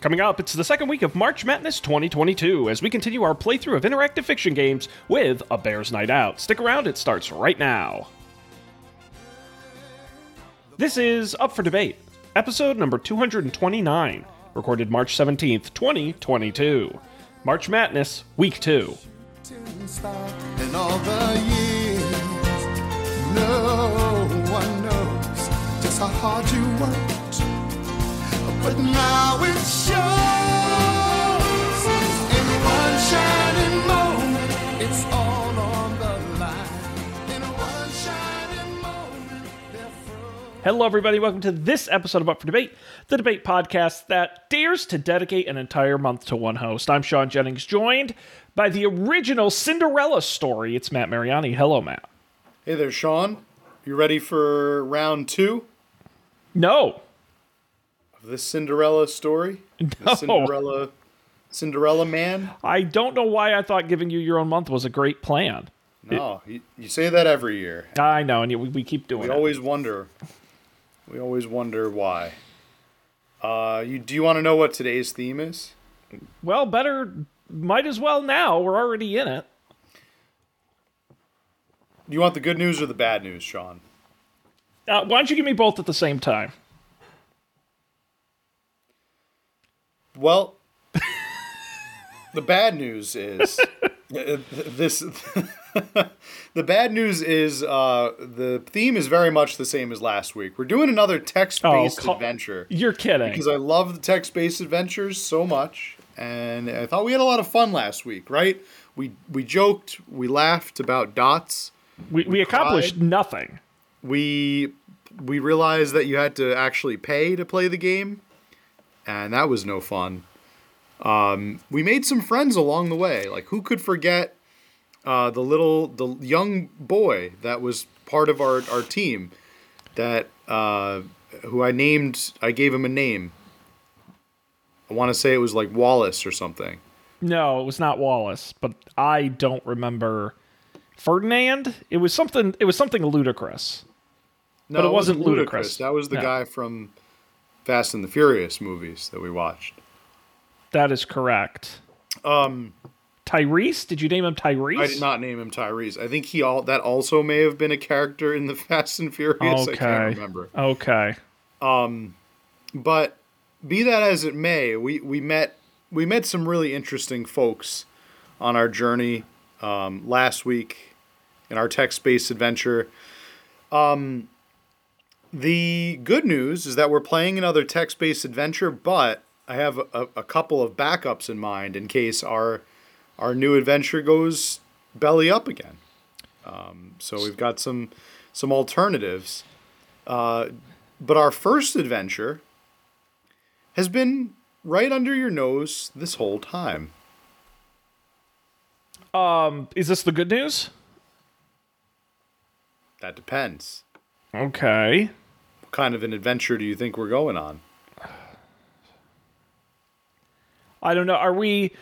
Coming up, it's the second week of March Madness 2022 as we continue our playthrough of interactive fiction games with A Bear's Night Out. Stick around, it starts right now. This is Up for Debate, episode number 229, recorded March 17th, 2022. March Madness, Week 2. In all the years, no But now it shows in one shining moment. It's all on the line. In one shining moment. Hello, everybody. Welcome to this episode of Up for Debate, the debate podcast that dares to dedicate an entire month to one host. I'm Sean Jennings, joined by the original Cinderella story. It's Matt Mariani. Hello, Matt. Hey there, Sean. You ready for round two No, of this Cinderella story? No. The Cinderella, Cinderella man. I don't know why I thought giving you your own month was a great plan. No, you, you say that every year. I know, and we, we keep doing We it. always wonder. We always wonder why. Uh, you do you want to know what today's theme is? well, better, might as well now. We're already in it. Do you want the good news or the bad news, Sean? Uh, why don't you give me both at the same time? Well, the bad news is uh, this. the bad news is uh, the theme is very much the same as last week. We're doing another text-based Oh, adventure You're kidding. because I love the text-based adventures so much, and I thought we had a lot of fun last week. Right? We we joked, we laughed about dots. we, we accomplished cried. nothing. We we realized that you had to actually pay to play the game, and that was no fun. Um, we made some friends along the way. Like who could forget uh, the little the young boy that was part of our our team that uh, who I named I gave him a name. I want to say it was like Wallace or something. No, it was not Wallace, but I don't remember Ferdinand. It was something. It was something ludicrous. No, But it wasn't ludicrous. That was the No. guy from Fast and the Furious movies that we watched. That is correct. Um, Tyrese? Did you name him Tyrese? I did not name him Tyrese. I think he all that also may have been a character in the Fast and Furious. I Okay. can't remember. Okay. But be that as it may, we, we met we met some really interesting folks on our journey um, last week in our text based adventure. Um, the good news is that we're playing another text based adventure, but I have a, a couple of backups in mind in case our our new adventure goes belly up again. Um, so we've got some some alternatives. Uh, but our first adventure has been right under your nose this whole time. Um, is this the good news? That depends. Okay. Kind of an adventure do you think we're going on? I don't know. Are we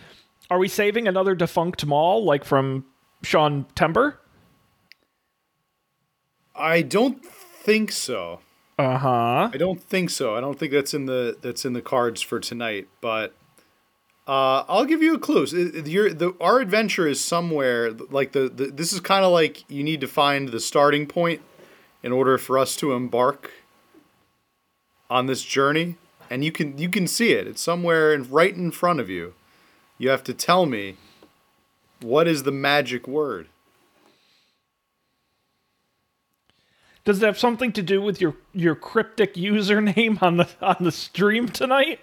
are we saving another defunct mall like from Sean Timber? I don't think so. Uh huh. I don't think so. I don't think that's in the that's in the cards for tonight. But uh, I'll give you a clue. Uh, Your the our adventure is somewhere like the, the this is kind of like you need to find the starting point in order for us to embark on this journey, and you can you can see it. It's somewhere in, right in front of you. You have to tell me what is the magic word. Does it have something to do with your your cryptic username on the on the stream tonight?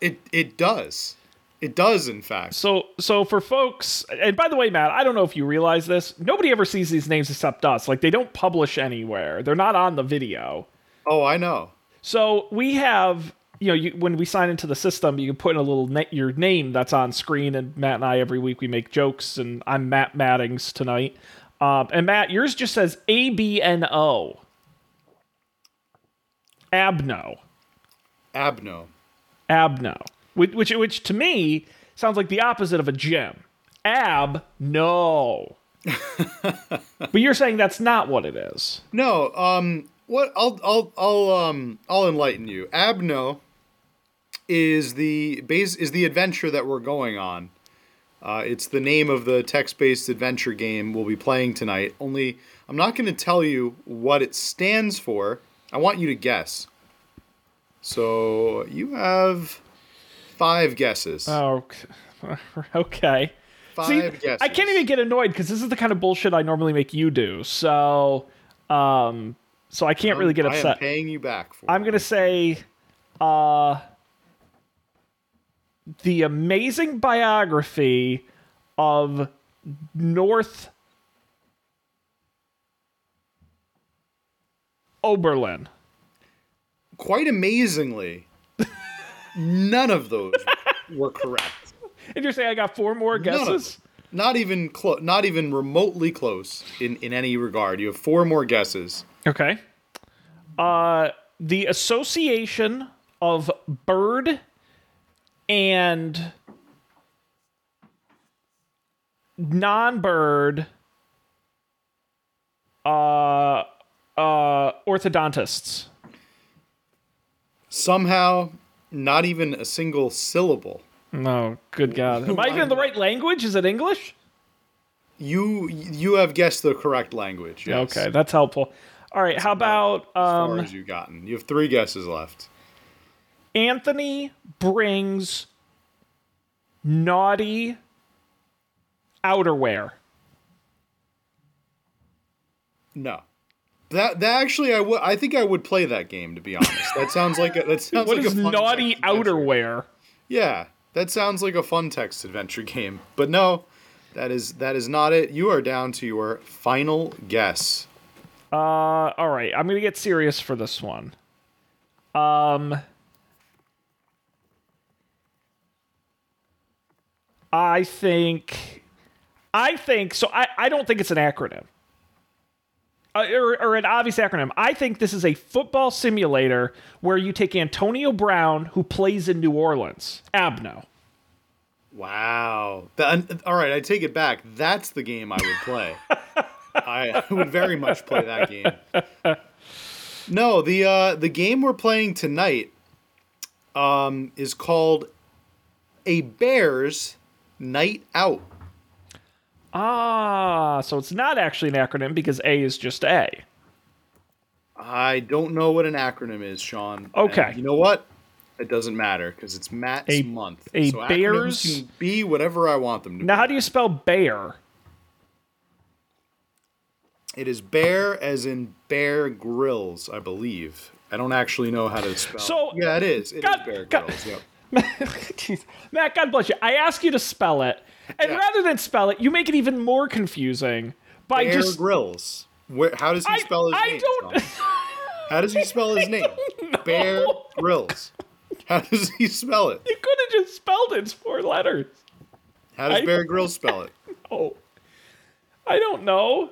It it does. It does, in fact. So so for folks, and by the way, Matt, I don't know if you realize this. Nobody ever sees these names except us. Like they don't publish anywhere. They're not on the video. Oh, I know. So we have, you know, you, when we sign into the system, you can put in a little na- your name that's on screen, and Matt and I every week we make jokes, and I'm Matt Mattings tonight. Um, and Matt, yours just says A B N O. Abno. Abno. Abno. Which, which, which to me sounds like the opposite of a gym. Ab, no. but you're saying that's not what it is. No, um, what I'll I'll I'll um I'll enlighten you. Abno is the base is the adventure that we're going on. Uh, it's the name of the text-based adventure game we'll be playing tonight. Only I'm not going to tell you what it stands for. I want you to guess. So you have five guesses. Oh, okay. five See, guesses. I can't even get annoyed because this is the kind of bullshit I normally make you do. So, um, so I can't really get upset. I am paying you back for. I'm it. gonna say, uh, the amazing biography of North Oberlin. Quite amazingly, none of those were correct. And you're saying I got four more guesses? Not even close. Not even remotely close in in any regard. You have four more guesses. Okay. Uh, the association of bird and non-bird uh, uh, orthodontists. Somehow, not even a single syllable. No, good God. Am I even in the right language? Is it English? You you have guessed the correct language. Yes. Okay, that's helpful. All right, how about as far um, as you've gotten. You have three guesses left. Anthony brings naughty outerwear. No. That that actually I would I think I would play that game to be honest. That sounds like a, that sounds What like is a naughty outerwear? Yeah, that sounds like a fun text adventure game. But no, that is that is not it. You are down to your final guess. Uh, all right, I'm gonna get serious for this one. Um, I think, I think so. I I don't think it's an acronym. Uh, or, or an obvious acronym. I think this is a football simulator where you take Antonio Brown, who plays in New Orleans, Abno. Wow. That, all right, I take it back. That's the game I would play. I, would very much play that game. No, the uh, the game we're playing tonight um, is called A Bears Night Out. Ah, so it's not actually an acronym because A is just A. I don't know what an acronym is, Sean. Okay. And you know what? It doesn't matter because it's Matt's A- month. a so Bears- can be whatever I want them to Now, be. how do you spell bear? It is bear as in Bear Grylls, I believe. I don't actually know how to spell. So- it. yeah, it is. It is God- Bear God- Grylls. Yep. Matt, God bless you. I ask you to spell it, and Yeah. rather than spell it, you make it even more confusing by Bear just. Grylls. Where? How does he I, spell his name? I name? don't. How does he spell his name? Bear Grylls. How does he spell it? You could have just spelled it. It's four letters. How does I- Bear Grylls spell it? Oh, I don't know.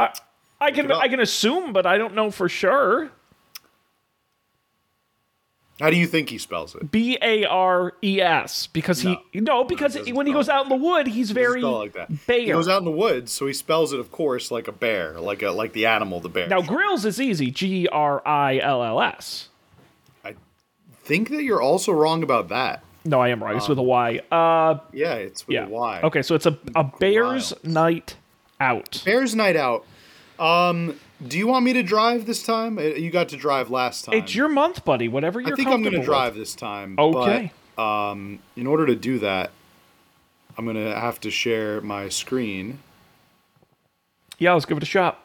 I, I can. I can assume, but I don't know for sure. How do you think he spells it? B A R E S because he no because doesn't when he goes out in the wood, he's very like that. bear. He goes out in the woods, so he spells it, of course, like a bear, like a like the animal, the bear. now grills is easy. G R I L L S. I think that you're also wrong about that. No, I am right. It's with a Y. Uh, Yeah, it's with yeah. a Y. Okay, so it's a a Bears night out. Bears night out. Um, do you want me to drive this time? Uh, You got to drive last time. It's your month, buddy. Whatever you're doing. I think I'm going to drive with. this time. Okay. But, um, in order to do that, I'm going to have to share my screen. Yeah, let's give it a shot.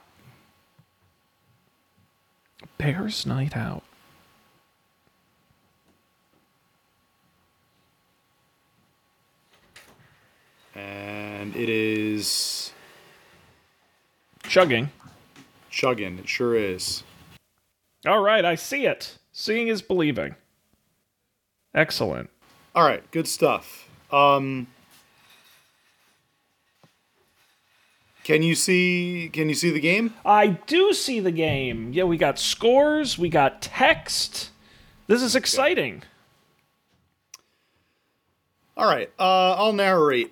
Bears night out. And it is Chugging. chugging. It sure is. All right, I see it. Seeing is believing. Excellent. All right, good stuff. Um, can you see? Can you see the game? I do see the game. Yeah, we got scores, we got text. This is exciting. All right, uh, I'll narrate.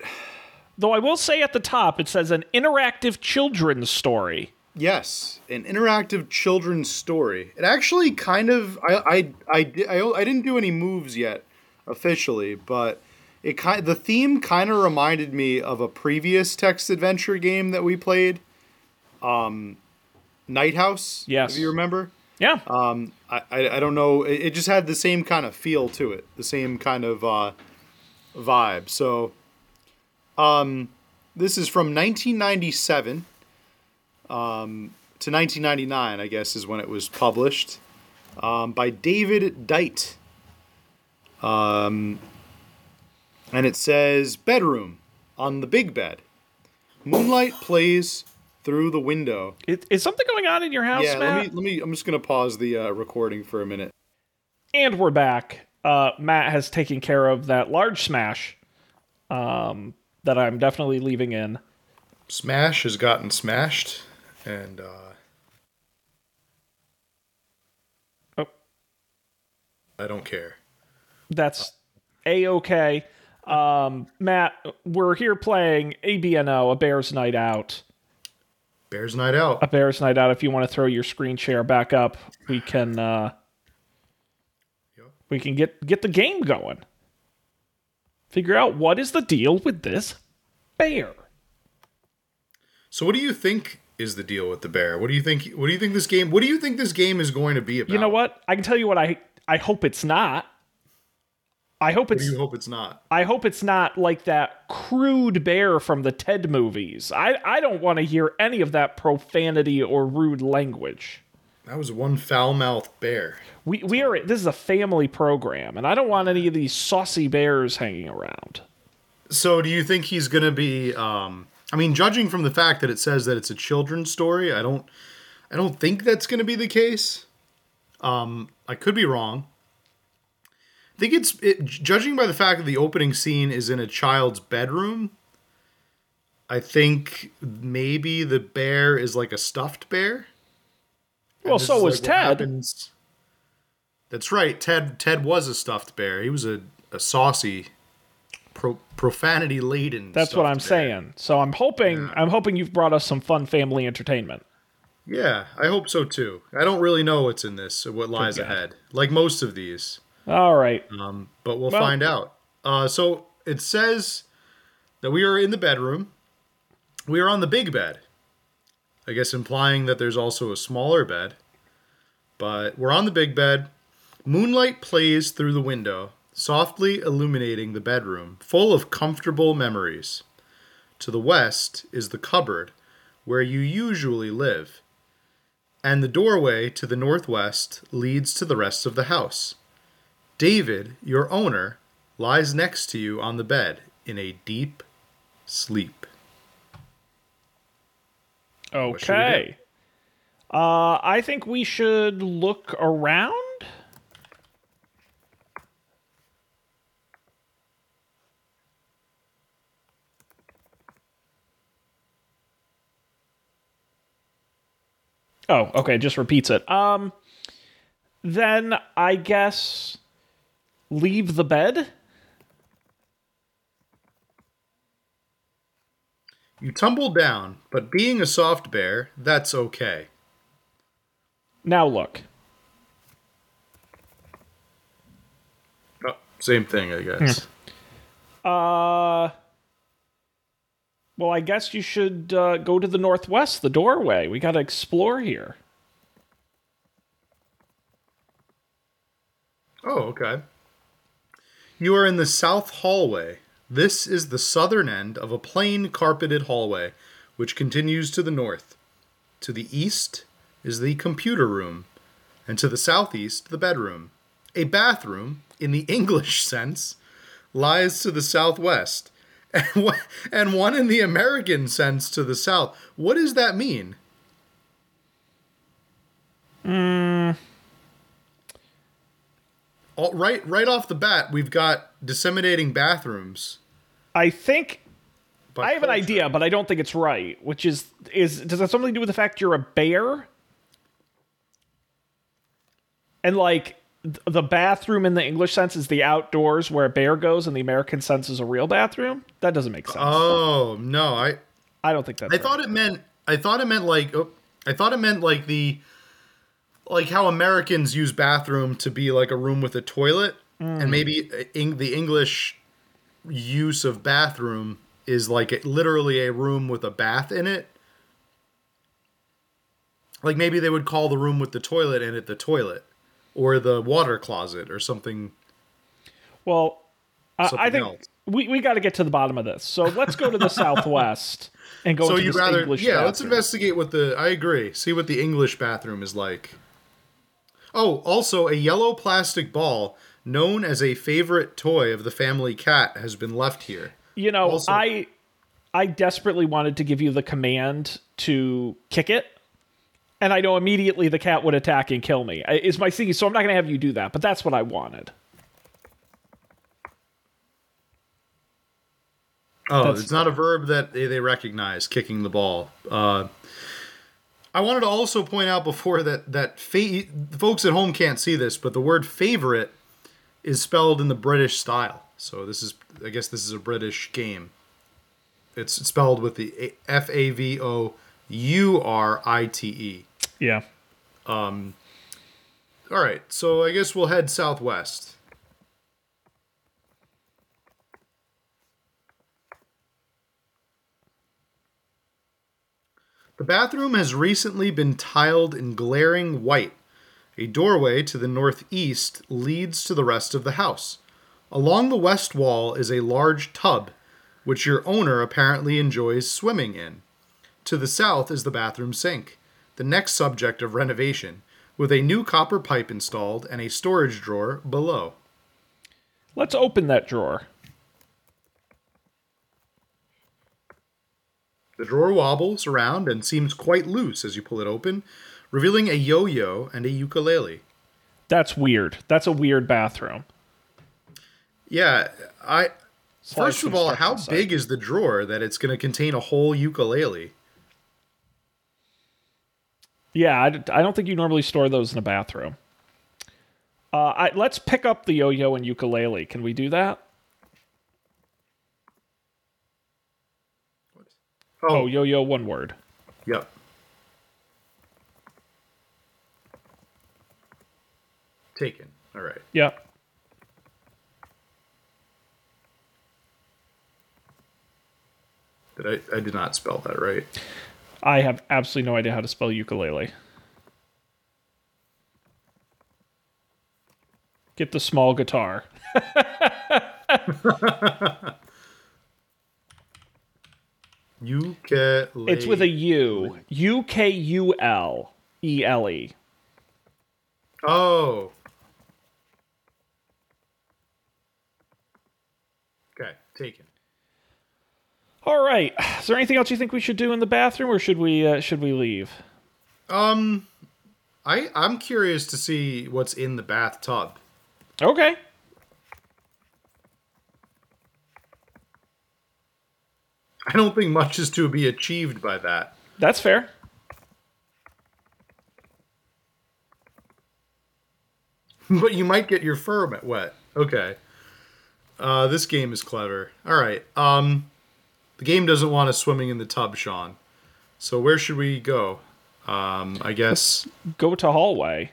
Though I will say at the top it says an interactive children's story. Yes, an interactive children's story. It actually kind of I I I I, I didn't do any moves yet. officially, but it kind the theme kind of reminded me of a previous text adventure game that we played, um, Night House. Yes. if you remember. Yeah. Um, I, I, I don't know. It, it just had the same kind of feel to it, the same kind of uh, vibe. So, um, this is from 1997 um, to 1999, I guess, is when it was published um, by David Dyte. Um, and it says bedroom on the big bed. Moonlight plays through the window. Is, is something going on in your house, yeah, Matt? let me let me. I'm just gonna pause the uh, recording for a minute. And we're back. Uh, Matt has taken care of that large smash um, that I'm definitely leaving in. Smash has gotten smashed, and uh, Oh. I don't care. That's a okay. Um, Matt, we're here playing ABNO, a Bears Night Out. Bears night out. A Bears Night Out. If you want to throw your screen share back up, we can. Uh, Yep. we can get get the game going. Figure out what is the deal with this bear. So, what do you think is the deal with the bear? What do you think? What do you think this game? What do you think this game is going to be about? You know what? I can tell you what I I hope it's not. I hope it's you hope it's not? I hope it's not like that crude bear from the Ted movies. I I don't want to hear any of that profanity or rude language. That was one foul mouthed bear. We we are this is a family program and I don't want any of these saucy bears hanging around. So, do you think he's going to be? Um, I mean, judging from the fact that it says that it's a children's story, I don't, I don't think that's going to be the case. Um, I could be wrong. I think it's it, judging by the fact that the opening scene is in a child's bedroom. I think maybe the bear is like a stuffed bear. Well, so is was Ted. happens- That's right. Ted Ted was a stuffed bear. He was a, a saucy, pro, profanity laden. That's what I'm saying. So I'm hoping I'm hoping you've brought us some fun family entertainment. Yeah, I hope so too. I don't really know what's in this or what lies God. ahead, like most of these, All right. um, but we'll Well- find out. Uh, so it says that we are in the bedroom. We are on the big bed. I guess implying that there's also a smaller bed. But we're on the big bed. Moonlight plays through the window, softly illuminating the bedroom, full of comfortable memories. To the west is the cupboard, where you usually live, and the doorway to the northwest leads to the rest of the house. David, your owner, lies next to you on the bed in a deep sleep. Okay. Uh, I think we should look around. Oh, okay, just repeats it. Um then I guess leave the bed. You tumble down, but being a soft bear, that's okay. Now look. Oh, same thing, I guess. Uh Well, I guess you should uh, go to the northwest, the doorway. We got to explore here. Oh, okay. You are in the south hallway. This is the southern end of a plain carpeted hallway, which continues to the north. To the east is the computer room, and to the southeast, the bedroom. A bathroom, in the English sense, lies to the southwest, and one, in the American sense to the south. What does that mean? Hmm. All, right, right off the bat, we've got disseminating bathrooms. I think I have an idea, but I don't think it's right. Which is is does that something to do with the fact you're a bear? And like the bathroom in the English sense is the outdoors where a bear goes, and the American sense is a real bathroom. That doesn't make sense. Oh no, I I don't think that. I right. thought it meant I thought it meant like oh, I thought it meant like the like how Americans use bathroom to be like a room with a toilet and maybe uh, Eng- the English use of bathroom is like a, literally a room with a bath in it. Like maybe they would call the room with the toilet in it the toilet, or the water closet, or something. Well, I, I think else. we, we got to get to the bottom of this. So let's go to the southwest and go so into you'd rather, English yeah? Let's investigate what the. I agree. See what the English bathroom is like. Oh, also a yellow plastic ball known as a favorite toy of the family cat has been left here. You know, Also- I I desperately wanted to give you the command to kick it, and I know immediately the cat would attack and kill me. Is my thinking, so I'm not going to have you do that. But that's what I wanted. Oh, That's- it's not a verb that they, they recognize, kicking the ball. Uh, I wanted to also point out before that that fa- folks at home can't see this, but the word favorite is spelled in the British style. So this is, I guess, this is a British game. It's spelled with the F A V O U R I T E. Yeah. Um. All right, so I guess we'll head southwest. The bathroom has recently been tiled in glaring white. A doorway to the northeast leads to the rest of the house. Along the west wall is a large tub, which your owner apparently enjoys swimming in. To the south is the bathroom sink, the next subject of renovation, with a new copper pipe installed and a storage drawer below. Let's open that drawer. The drawer wobbles around and seems quite loose as you pull it open, revealing a yo yo and a ukulele. That's weird. That's a weird bathroom. Yeah, I. Slide First of all, how big is the drawer that it's going to contain a whole ukulele? Yeah, I don't think you normally store those in a bathroom. Uh, I, let's pick up the yo-yo and ukulele. Can we do that? Oh, yo-yo, one word. Yep. Taken. All right. Yep. Did I? I did not spell that right. I have absolutely no idea how to spell ukulele. Get the small guitar. Ukulele. It's with a U. U K U L E L E. Oh. Okay, taken. All right. Is there anything else you think we should do in the bathroom, or should we uh, should we leave? Um, I I'm curious to see what's in the bathtub. Okay. I don't think much is to be achieved by that. That's fair. but you might get your fur wet. Okay. Uh, this game is clever. All right. Um, the game doesn't want us swimming in the tub, Sean. So where should we go? Um, I guess. Go to hallway.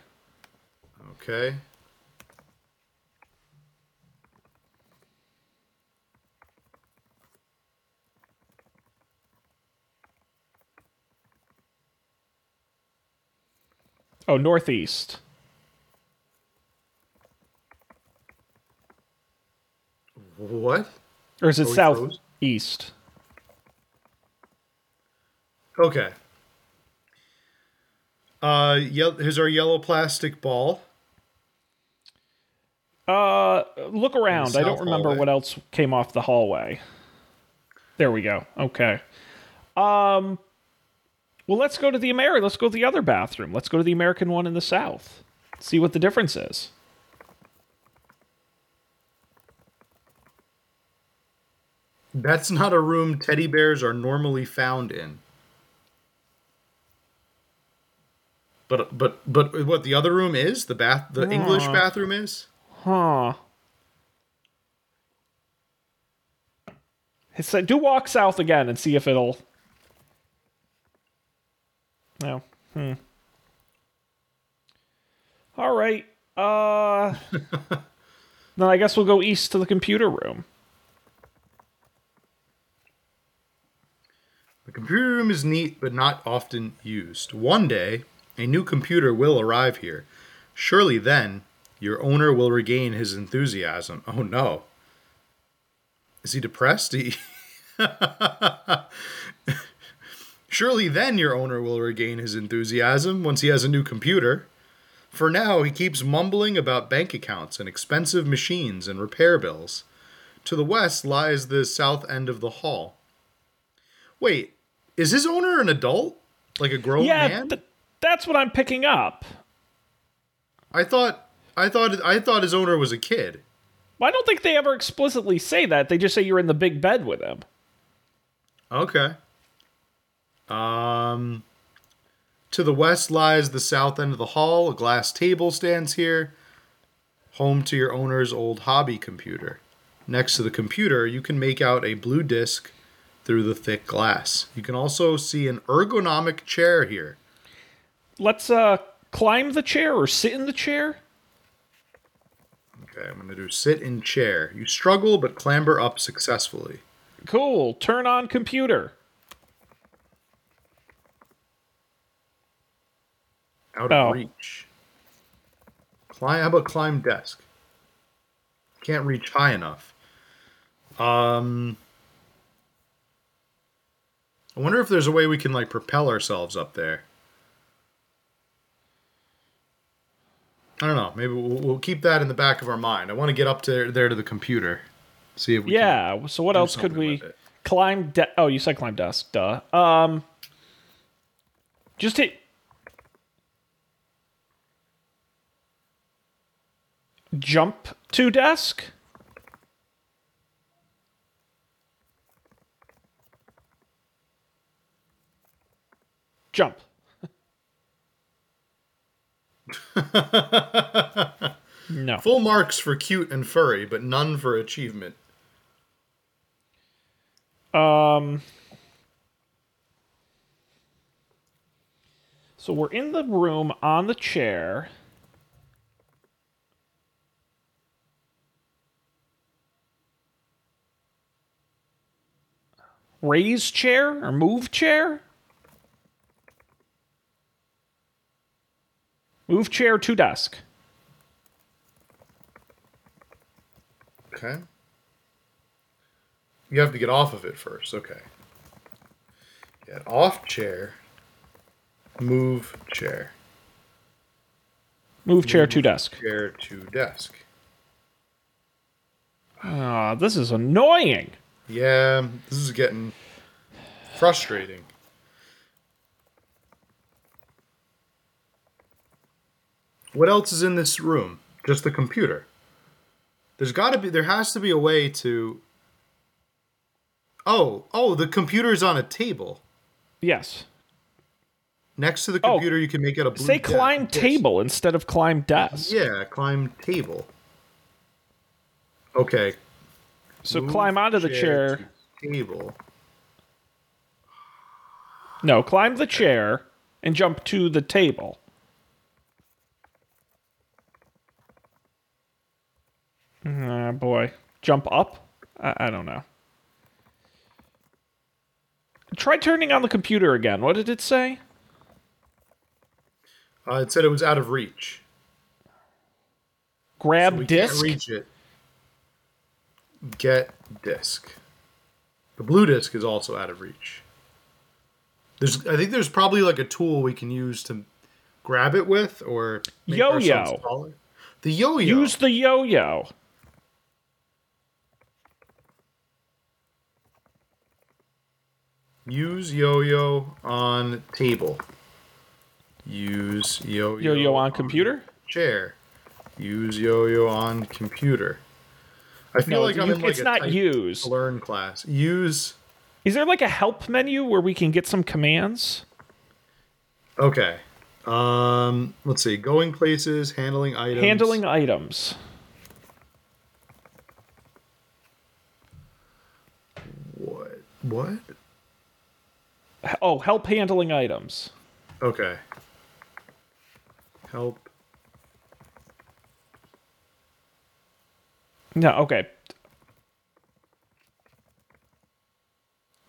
Okay. Oh, northeast. What? Or is it southeast? Okay. Uh, ye- here's our yellow plastic ball. Uh, look around. I don't remember hallway. what else came off the hallway. There we go. Okay. Um. Well, let's go to the American. Let's go to the other bathroom. Let's go to the American one in the south. See what the difference is. That's not a room teddy bears are normally found in. But but but what the other room is? The bath the English bathroom is? Huh. It said, do walk south again and see if it'll. No. Hmm. All right. Uh. Then I guess we'll go east to the computer room. The computer room is neat but not often used. One day, a new computer will arrive here. Surely then, your owner will regain his enthusiasm. Oh no. Is he depressed? He... Surely then your owner will regain his enthusiasm once he has a new computer. For now, he keeps mumbling about bank accounts and expensive machines and repair bills. To the west lies the south end of the hall. Wait, is his owner an adult? Like a grown yeah, man? th- that's what I'm picking up. I thought I thought I thought his owner was a kid. Well, I don't think they ever explicitly say that. They just say you're in the big bed with him. Okay. Um to the west lies the south end of the hall. A glass table stands here, home to your owner's old hobby computer. Next to the computer, you can make out a blue disc through the thick glass. You can also see an ergonomic chair here. Let's uh climb the chair or sit in the chair. Okay, I'm going to do sit in chair. You struggle but clamber up successfully. Cool. Turn on computer. Out Oh. of reach. Climb. How about climb desk? Can't reach high enough. Um. I wonder if there's a way we can like propel ourselves up there. I don't know. Maybe we'll, we'll keep that in the back of our mind. I want to get up to there to the computer. See if we Yeah. So what else could we climb? De- oh, you said climb desk. Duh. Um. Just hit. Jump to desk. Jump. No. Full marks for cute and furry, but none for achievement. Um. So we're in the room on the chair. Raise chair or move chair? Move chair to desk. Okay. You have to get off of it first. Okay. Get off chair. Move chair. Move chair to desk. Chair to desk. Ah, this is annoying. Yeah, this is getting frustrating. What else is in this room? Just the computer. There's got to be there has to be a way to Oh, oh, the computer's on a table. Yes. Next to the Oh, computer you can make it a blue Say de- climb table instead of climb desk. Yeah, climb table. Okay. So move climb onto the chair. Table. No, climb the chair and jump to the table. Ah, boy. Jump up? I, I don't know. Try turning on the computer again. What did it say? Uh, it said it was out of reach. Grab So we disk? can't reach it. Get disc. The blue disc is also out of reach. There's, I think there's probably like a tool we can use to grab it with, or make Yo-yo. ourselves taller. The yo-yo. Use the yo yo Use yo-yo on table. Use yo-yo, Yo yo on computer? chair. Use yo-yo on computer. I feel No, like I'm you- in like it's a not use. learn class. Use. Is there like a help menu where we can get some commands? Okay. Um. Let's see. Going places, handling items. Handling items. What? What? Oh, help handling items. Okay. Help. No, okay.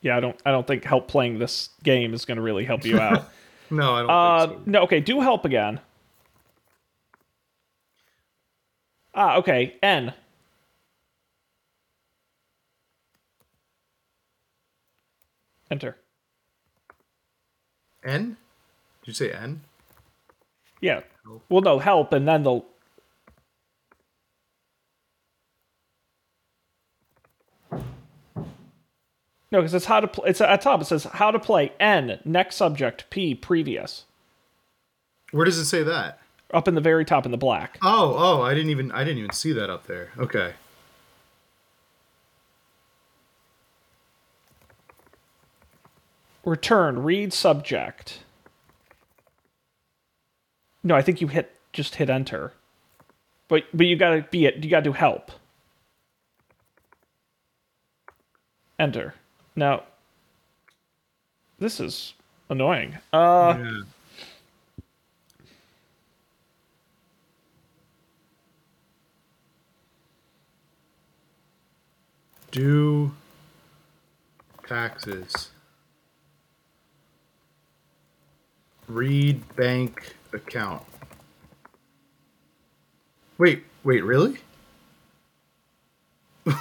Yeah, I don't. I don't think help playing this game is going to really help you out. No, I don't uh, think so. no, okay. Do help again. Ah, okay. N. Enter. N? Did you say N? Yeah. Well, no, help, and then they'll. No, because it's how to play. It's at top. It says how to play N next subject P previous Where does it say that? up in the very top in the black. Oh, oh, I didn't even I didn't even see that up there. Okay. Return read subject. No, I think you hit just hit enter. But but you gotta be it. You gotta do help. Enter. Now. This is annoying. Uh. Yeah. Do taxes. Read bank account. Wait, wait, really?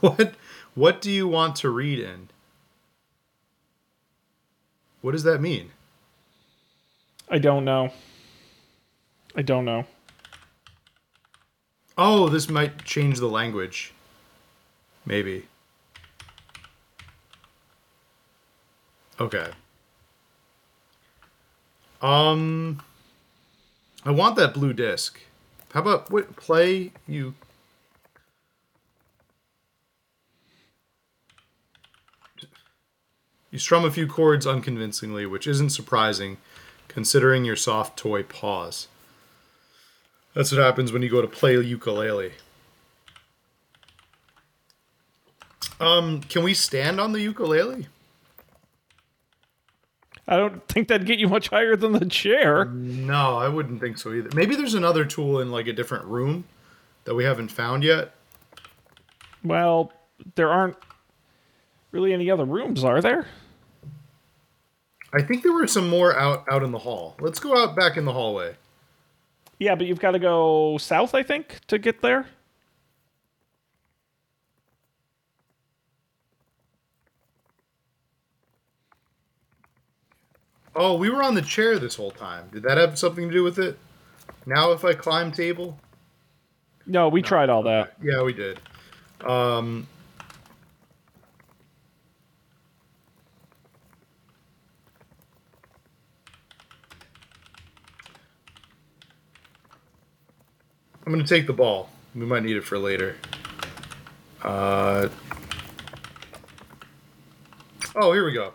what what do you want to read in? What does that mean? I don't know. I don't know. Oh, this might change the language. Maybe. Okay. Um I want that blue disc. How about play you You strum a few chords unconvincingly, which isn't surprising considering your soft toy paws. That's what happens when you go to play ukulele. Um, can we stand on the ukulele? I don't think that'd get you much higher than the chair. No, I wouldn't think so either. Maybe there's another tool in like a different room that we haven't found yet. Well, there aren't really any other rooms, are there? I think there were some more out out in the hall. Let's go out back in the hallway. Yeah, but you've got to go south, I think, to get there. Oh, we were on the chair this whole time. Did that have something to do with it? Now if I climb table? No, we tried all that. Yeah, we did. Um I'm gonna take the ball. We might need it for later. Uh, oh, here we go.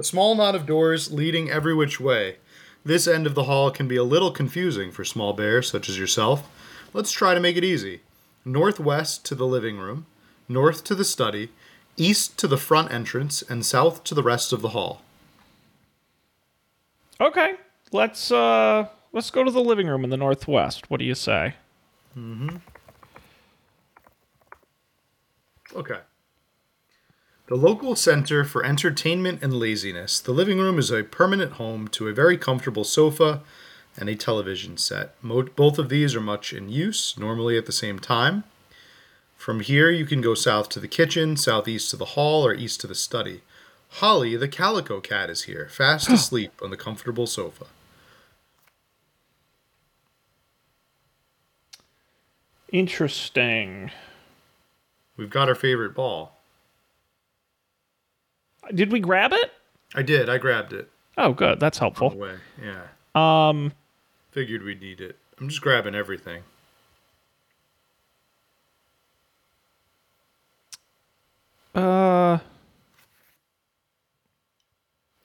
A small knot of doors leading every which way. This end of the hall can be a little confusing for small bears such as yourself. Let's try to make it easy. Northwest to the living room, north to the study, east to the front entrance, and south to the rest of the hall. Okay, let's uh let's go to the living room in the northwest. What do you say? Mm-hmm. Okay. The local center for entertainment and laziness. The living room is a permanent home to a very comfortable sofa and a television set. Mo- both of these are much in use, normally at the same time. From here, you can go south to the kitchen, southeast to the hall, or east to the study. Holly, the calico cat, is here, fast asleep on the comfortable sofa. Interesting. We've got our favorite ball. Did we grab it? I did. I grabbed it. Oh, good. That's helpful. Away. Yeah. Um, Figured we'd need it. I'm just grabbing everything. uh,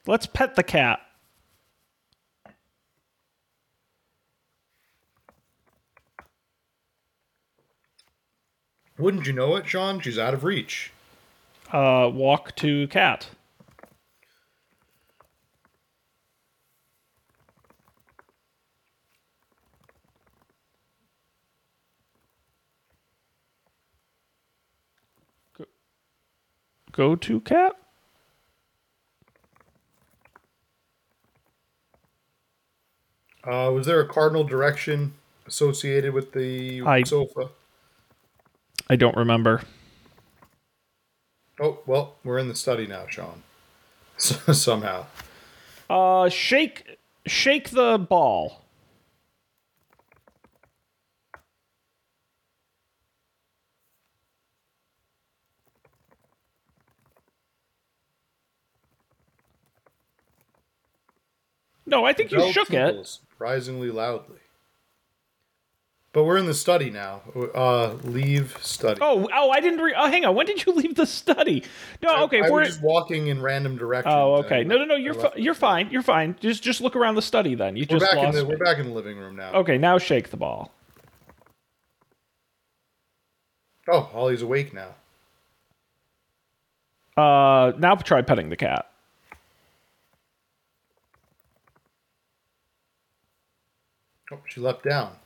let's pet the cat. Wouldn't you know it, Sean? She's out of reach uh, walk to cat. Go, to cat. Uh, was there a cardinal direction associated with the I, sofa? I don't remember. Oh, well, we're in the study now, Sean. So, somehow. Uh, shake, shake the ball. No, I think you shook it. Surprisingly loudly. But we're in the study now. Uh, leave study. Oh, oh, I didn't. Re- oh, hang on. When did you leave the study? No, okay. I if we're was just walking in random directions. oh, okay. No, no, no. You're fi- you're fine. You're fine. Just just look around the study. Then you We're just back in lost. the me. we're back in the living room now. Okay, now shake the ball. Oh, Holly's awake now. Uh, now try petting the cat. Oh, she leapt down.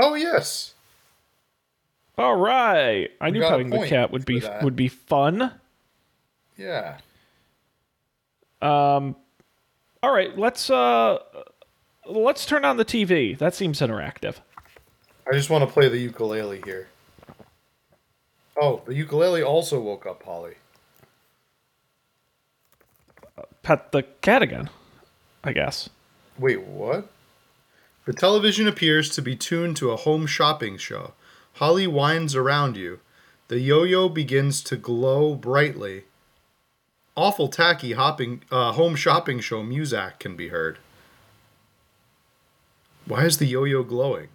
Oh yes. All right. I knew petting the cat would be that. would be fun. Yeah. Um, all right. Let's uh, let's turn on the TV. That seems interactive. I just want to play the ukulele here. Oh, the ukulele also woke up Holly. Pet the cat again. I guess. Wait, what? The television appears to be tuned to a home shopping show. Holly winds around you. The yo-yo begins to glow brightly. Awful tacky hopping uh, home shopping show music can be heard. Why is the yo-yo glowing?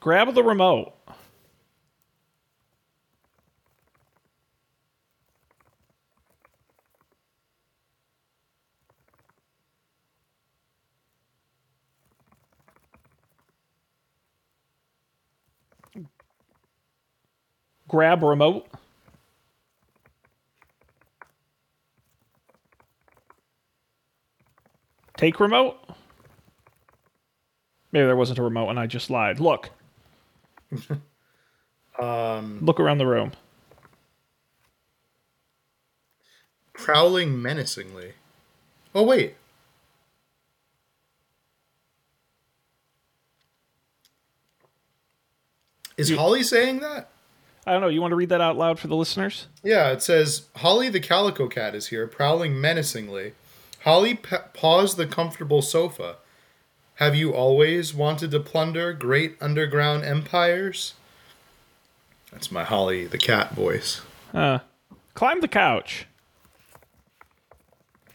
Grab the remote. Grab remote. Take remote. Maybe there wasn't a remote and I just lied. Look. Um, Look around the room. prowling menacingly. Oh wait. Is Holly saying that? I don't know. You want to read that out loud for the listeners? Yeah, it says Holly the calico cat is here, prowling menacingly. Holly pa- paws the comfortable sofa. Have you always wanted to plunder great underground empires? That's my Holly the cat voice. Uh, climb the couch.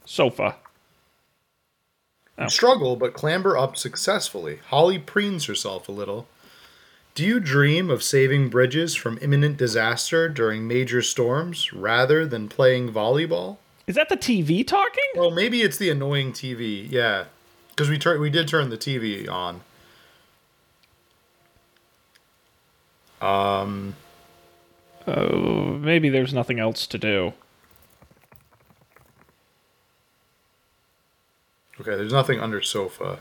Sofa. Oh. Struggle, but clamber up successfully. Holly preens herself a little. Do you dream of saving bridges from imminent disaster during major storms rather than playing volleyball? Is that the TV talking? Well, maybe it's the annoying TV. Yeah, because we turn we did turn the TV on. Um, Oh, maybe there's nothing else to do. okay, there's nothing under sofa.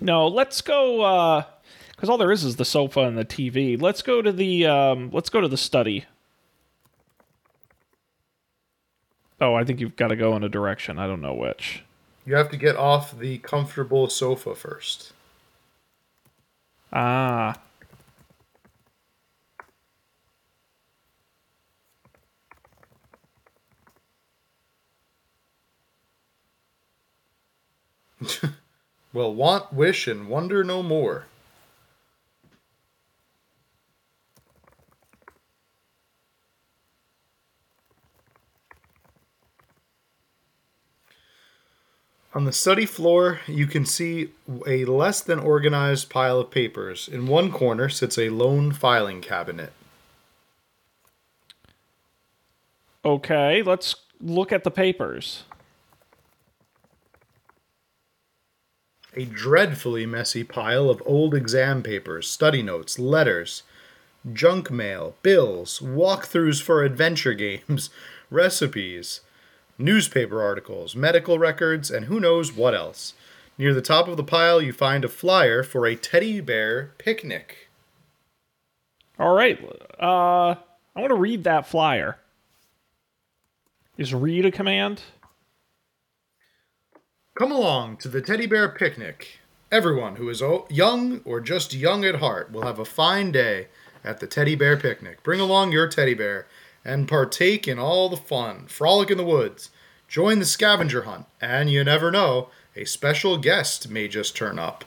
No, let's go. uh Because all there is is the sofa and the TV. Let's go to the. um Let's go to the study. Oh, I think you've got to go in a direction. I don't know which. You have to get off the comfortable sofa first. Ah. Well, want, wish, and wonder no more. On the study floor, you can see a less than organized pile of papers. In one corner sits a lone filing cabinet. Okay, let's look at the papers. A dreadfully messy pile of old exam papers, study notes, letters, junk mail, bills, walkthroughs for adventure games, recipes, newspaper articles, medical records, and who knows what else. Near the top of the pile, you find a flyer for a teddy bear picnic. All right. Uh, I want to read that flyer. Is read a command? Come along to the teddy bear picnic. Everyone who is o- young or just young at heart will have a fine day at the teddy bear picnic. Bring along your teddy bear and partake in all the fun. Frolic in the woods. Join the scavenger hunt. And you never know, a special guest may just turn up.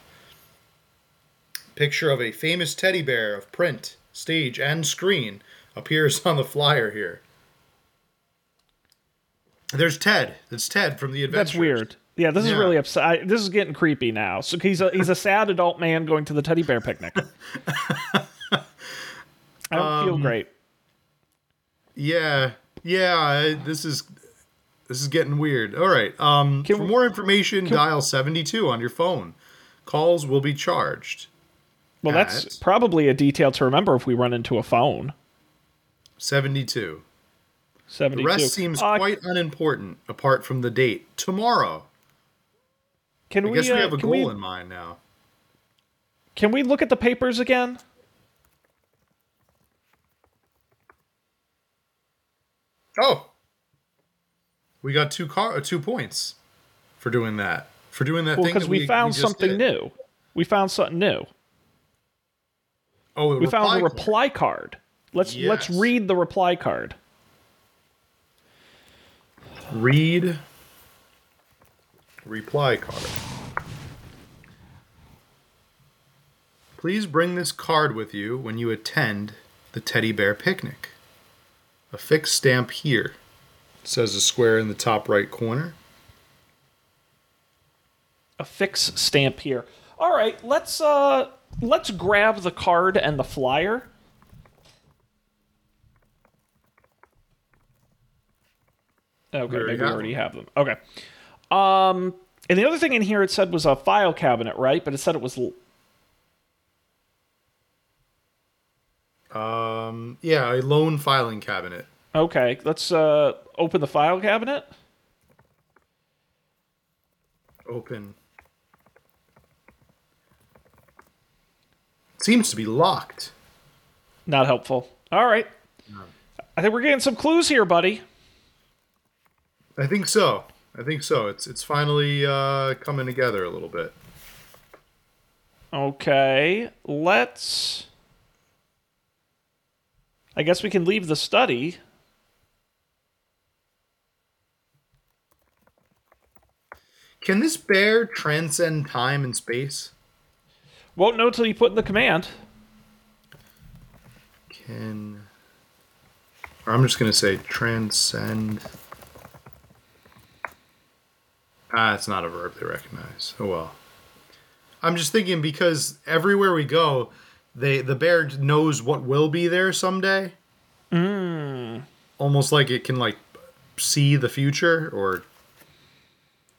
Picture of a famous teddy bear of print, stage, and screen appears on the flyer here. There's Ted. That's Ted from the adventure. That's weird. Yeah, this is really upset. This is getting creepy now. So he's a he's a sad adult man going to the teddy bear picnic. I don't Um, feel great. Yeah, yeah. I- This is this is getting weird. All right. Um, Can for more information, dial seventy two on your phone. Calls will be charged. Well, that's probably a detail to remember if we run into a phone. Seventy two. The Seventy-two. rest seems Uh, quite unimportant apart from the date tomorrow. Can I we? guess we uh, have a goal we, in mind now. Can we look at the papers again? Oh, we got two car uh, two points for doing that. For doing that Well, thing because that we, found just something did. new. We found something new. Oh, We found a card. reply card. Let's let's read the reply card. Read reply card. Please bring this card with you when you attend the teddy bear picnic. A fixed stamp here. Says a square in the top right corner. A fix stamp here. All right, let's uh let's grab the card and the flyer. Okay, already maybe we already have them. Okay. Um and the other thing in here it said was a file cabinet, right? But it said it was l- Um, yeah, a lone filing cabinet. Okay, let's uh open the file cabinet. Open. Seems to be locked. Not helpful. All right. I think we're getting some clues here, buddy. I think so. I think so. It's it's finally uh, coming together a little bit. Okay, let's. I guess we can leave the study. Can this bear transcend time and space? Won't know till you put in the command. Can. Or I'm just going to say transcend. Ah, it's not a verb they recognize. Oh well. I'm just thinking because everywhere we go, they the bear knows what will be there someday. Mm. Almost like it can like see the future or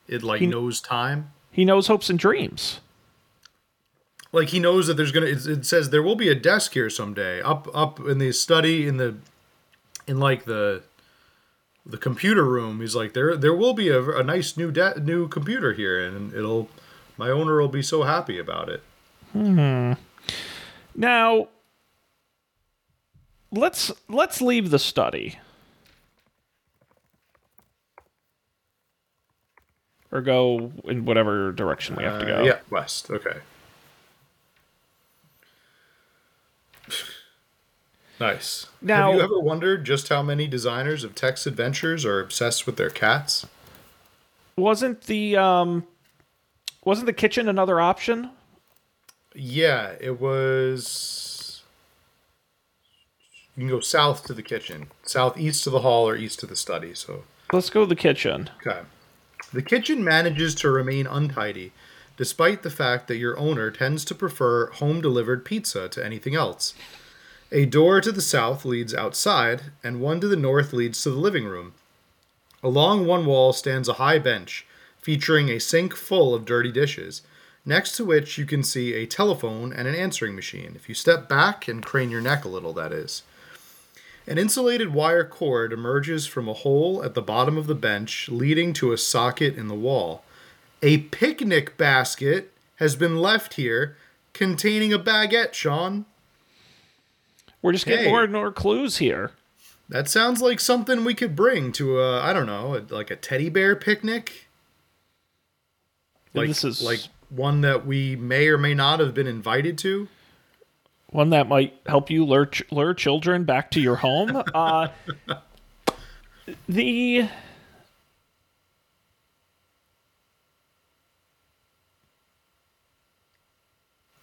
it like knows time. He knows hopes and dreams. like he knows that there's gonna it, it says there will be a desk here someday up up in the study in the in like the the computer room he's like there there will be a, a nice new de- new computer here and it'll my owner will be so happy about it Hmm. Now, let's let's leave the study. Or go in whatever direction we have to Uh, go. yeah west okay nice Now- have you ever wondered just how many designers of text adventures are obsessed with their cats Wasn't the um wasn't the kitchen another option? Yeah, it was. You can go south to the kitchen, southeast to the hall, or east to the study. So, Let's go to the kitchen. okay. The kitchen manages to remain untidy, despite the fact that your owner tends to prefer home delivered pizza to anything else. A door to the south leads outside, and one to the north leads to the living room. Along one wall stands a high bench, featuring a sink full of dirty dishes, next to which you can see a telephone and an answering machine. If you step back and crane your neck a little, that is. An insulated wire cord emerges from a hole at the bottom of the bench, leading to a socket in the wall. A picnic basket has been left here containing a baguette, Sean. We're just getting Hey. more and more clues here. That sounds like something we could bring to a I don't know, a, like a teddy bear picnic. Like this is like one that we may or may not have been invited to. one that might help you lure ch- lure children back to your home. uh, the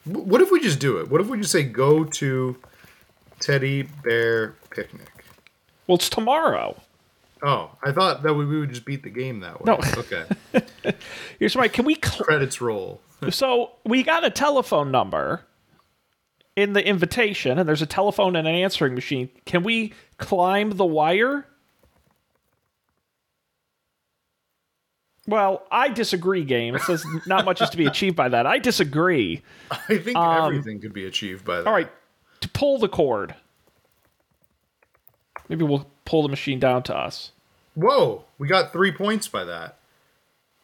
What if we just do it? What if we just say go to teddy bear picnic? well, it's tomorrow. Oh, I thought that we, would just beat the game that way. No. Okay. Here's my. Can we? Cl- Credits roll. so we got a telephone number in the invitation, and there's a telephone and an answering machine. Can we climb the wire? Well, I disagree, game. It says not much is to be achieved by that. I disagree. I think everything could be achieved by that. Um, All right, to pull the cord. Maybe we'll pull the machine down to us. Whoa, we got three points by that.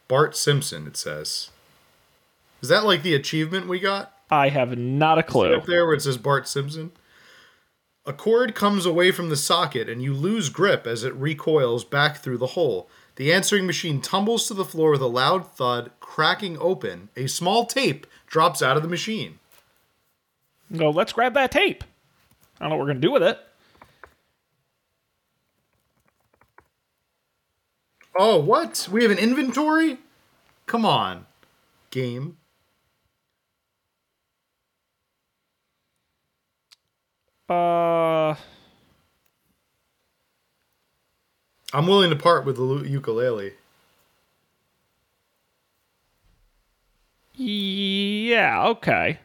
Bart Simpson, it says. Is that like the achievement we got? I have not a clue. Up there where it says Bart Simpson? A cord comes away from the socket and you lose grip as it recoils back through the hole. The answering machine tumbles to the floor with a loud thud, cracking open. A small tape drops out of the machine. Go, let's grab that tape. I don't know what we're gonna do with it. Oh, what? We have an inventory? Come on, game. Uh, I'm willing to part with the ukulele. yeah, okay.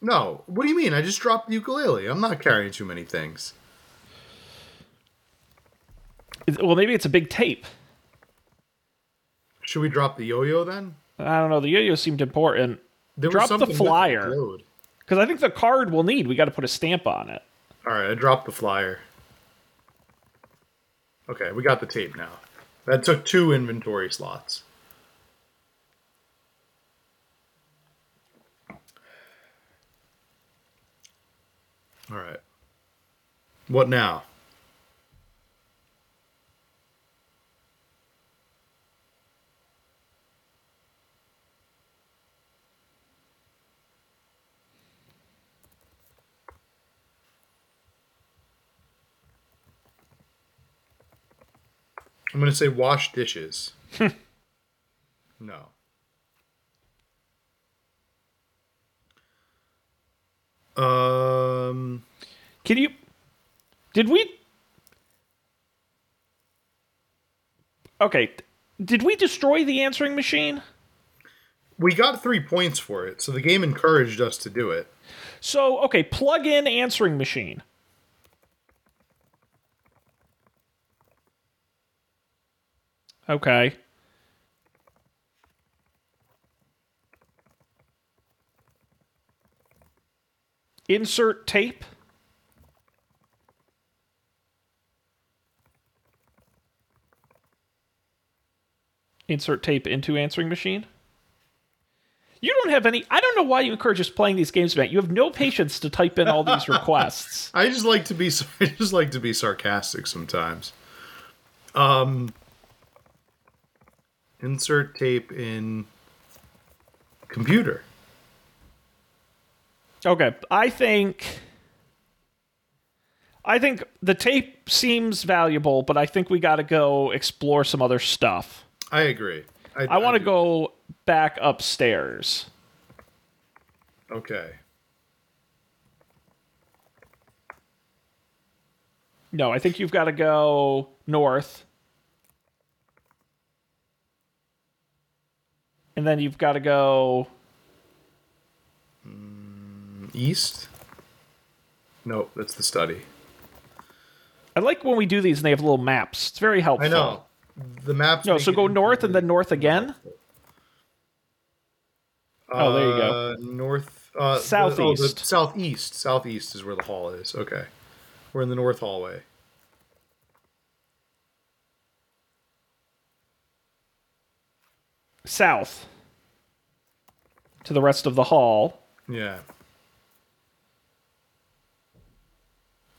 No, what do you mean? I just dropped the ukulele. I'm not carrying too many things. Well, maybe it's a big tape. Should we drop the yo-yo then? I don't know. The yo-yo seemed important There Drop the something with it flyer. because I think the card we'll need. We got to put a stamp on it. All right, I dropped the flyer. Okay, we got the tape now. That took two inventory slots. All right. What now? I'm going to say wash dishes. no. Um, Can you? Did we? Okay. Did we destroy the answering machine? we got three points for it, so the game encouraged us to do it. So okay, plug in answering machine. Okay. Insert tape. Insert tape into answering machine. You don't have any. I don't know why you encourage us playing these games, Matt. You have no patience to type in all these requests. I just like to be I just like to be sarcastic sometimes. Um insert tape in computer. Okay, I think. I think the tape seems valuable, but I think we got to go explore some other stuff. I agree. I want to go back upstairs. Okay. No, I think you've got to go north. And then you've got to go. Hmm. East? Nope, that's the study. I like when we do these and they have little maps. It's very helpful. I know. The maps No, so go north and then north again. Oh, there you go. Uh, North uh the- oh, the Southeast. southeast. Southeast is where the hall is. Okay. We're in the north hallway. South. to the rest of the hall. Yeah.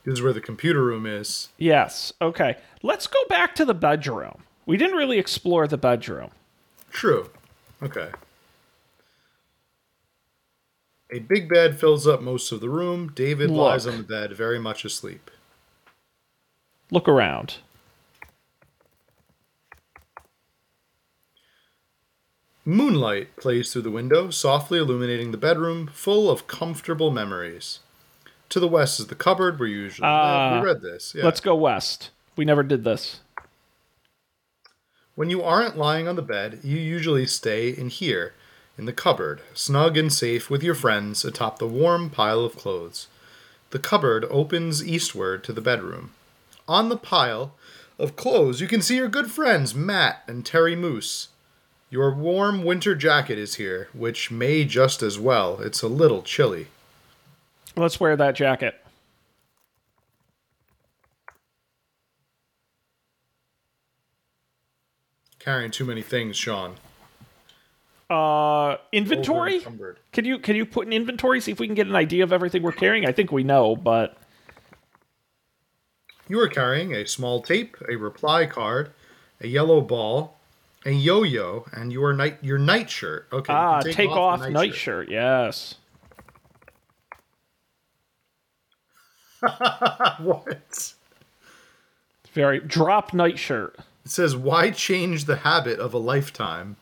This is where the computer room is. Yes. Okay. Let's go back to the bedroom. We didn't really explore the bedroom. True. Okay. A big bed fills up most of the room. David Look. lies on the bed, very much asleep. Look around. Moonlight plays through the window, softly illuminating the bedroom, full of comfortable memories. To the west is the cupboard where you usually Ah. live. We read this. Yeah. Let's go west. We never did this. When you aren't lying on the bed, you usually stay in here, in the cupboard, snug and safe with your friends atop the warm pile of clothes. The cupboard opens eastward to the bedroom. On the pile of clothes, you can see your good friends Matt and Terry Moose. Your warm winter jacket is here, which may just as well. It's a little chilly. Let's wear that jacket. Carrying too many things, Sean. Uh, inventory. Can you can you put an inventory? See if we can get an idea of everything we're carrying. I think we know, but You are carrying a small tape, a reply card, a yellow ball, a yo-yo, and your night your nightshirt. Okay. ah, can take, off, the nightshirt. Yes. what? Very drop nightshirt. It says, "Why change the habit of a lifetime?"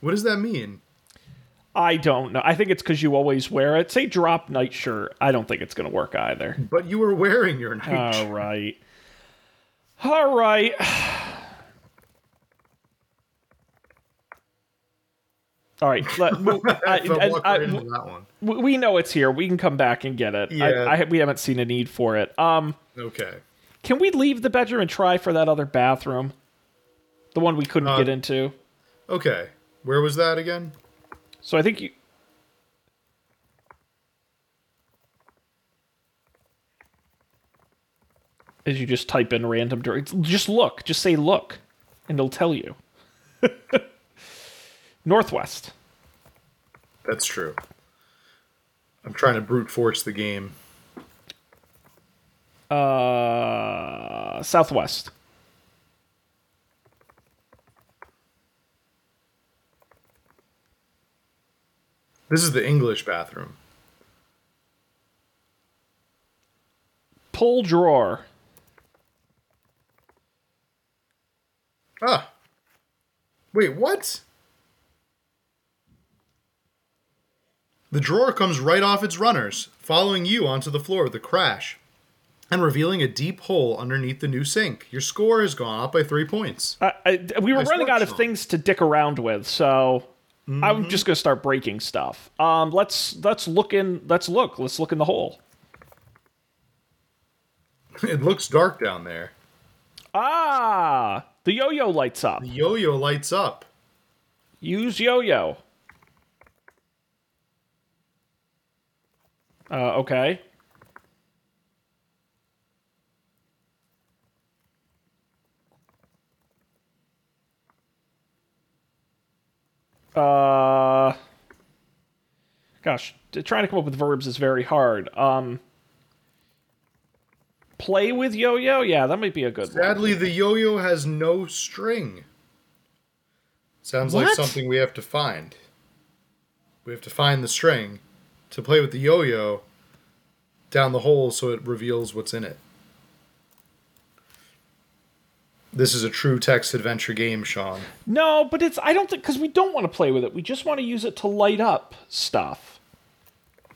What does that mean? I don't know. I think it's because you always wear it. Say drop nightshirt. I don't think it's gonna work either. But you were wearing your night. All right. All right. All right. Let, mo- I, So and walk I- that one. we- we know it's here. We can come back and get it. Yeah. I, I, we haven't seen a need for it. Um, Okay. can we leave the bedroom and try for that other bathroom? The one we couldn't Uh, get into. Okay. Where was that again? So I think you. As you just type in random just look, just say look, and it'll tell you. Northwest. That's true. I'm trying to brute force the game. Uh, southwest. This is the English bathroom. Pull drawer. Ah. Wait, what? The drawer comes right off its runners, following you onto the floor with a crash, and revealing a deep hole underneath the new sink. Your score has gone up by three points. I, I, we were Nice running out of Sean. things to dick around with, so I'm just gonna start breaking stuff. Um, let's let's look in. Let's look. Let's look in the hole. it looks dark down there. Ah, the yo-yo lights up. The yo yo lights up. Use yo-yo. Uh, okay. Uh, gosh, trying to come up with verbs is very hard. Um, play with yo-yo, yeah, that might be a good one. Sadly, the yo yo has no string. Sounds like something we have to find. We have to find the string to play with the yo yo down the hole so it reveals what's in it. This is a true text adventure game, Sean. No, but it's I don't think because we don't want to play with it. We just want to use it to light up stuff.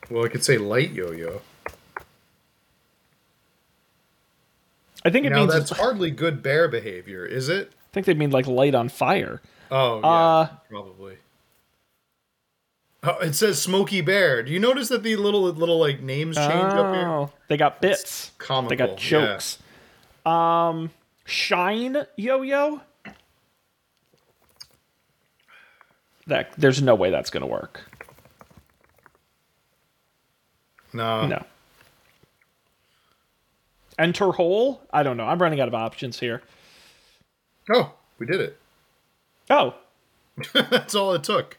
Well, I could say light yo yo. I think it Now, means that's hardly good bear behavior, is it? I think they mean like light on fire. Oh, yeah, Uh, probably. Oh, it says Smoky Bear. Do you notice that the little little like names change up here? Oh, they got bits. comical, They got jokes. Um, shine yo-yo. That there's no way that's gonna work. No. No. Enter hole. I don't know. I'm running out of options here. Oh, we did it. Oh, That's all it took.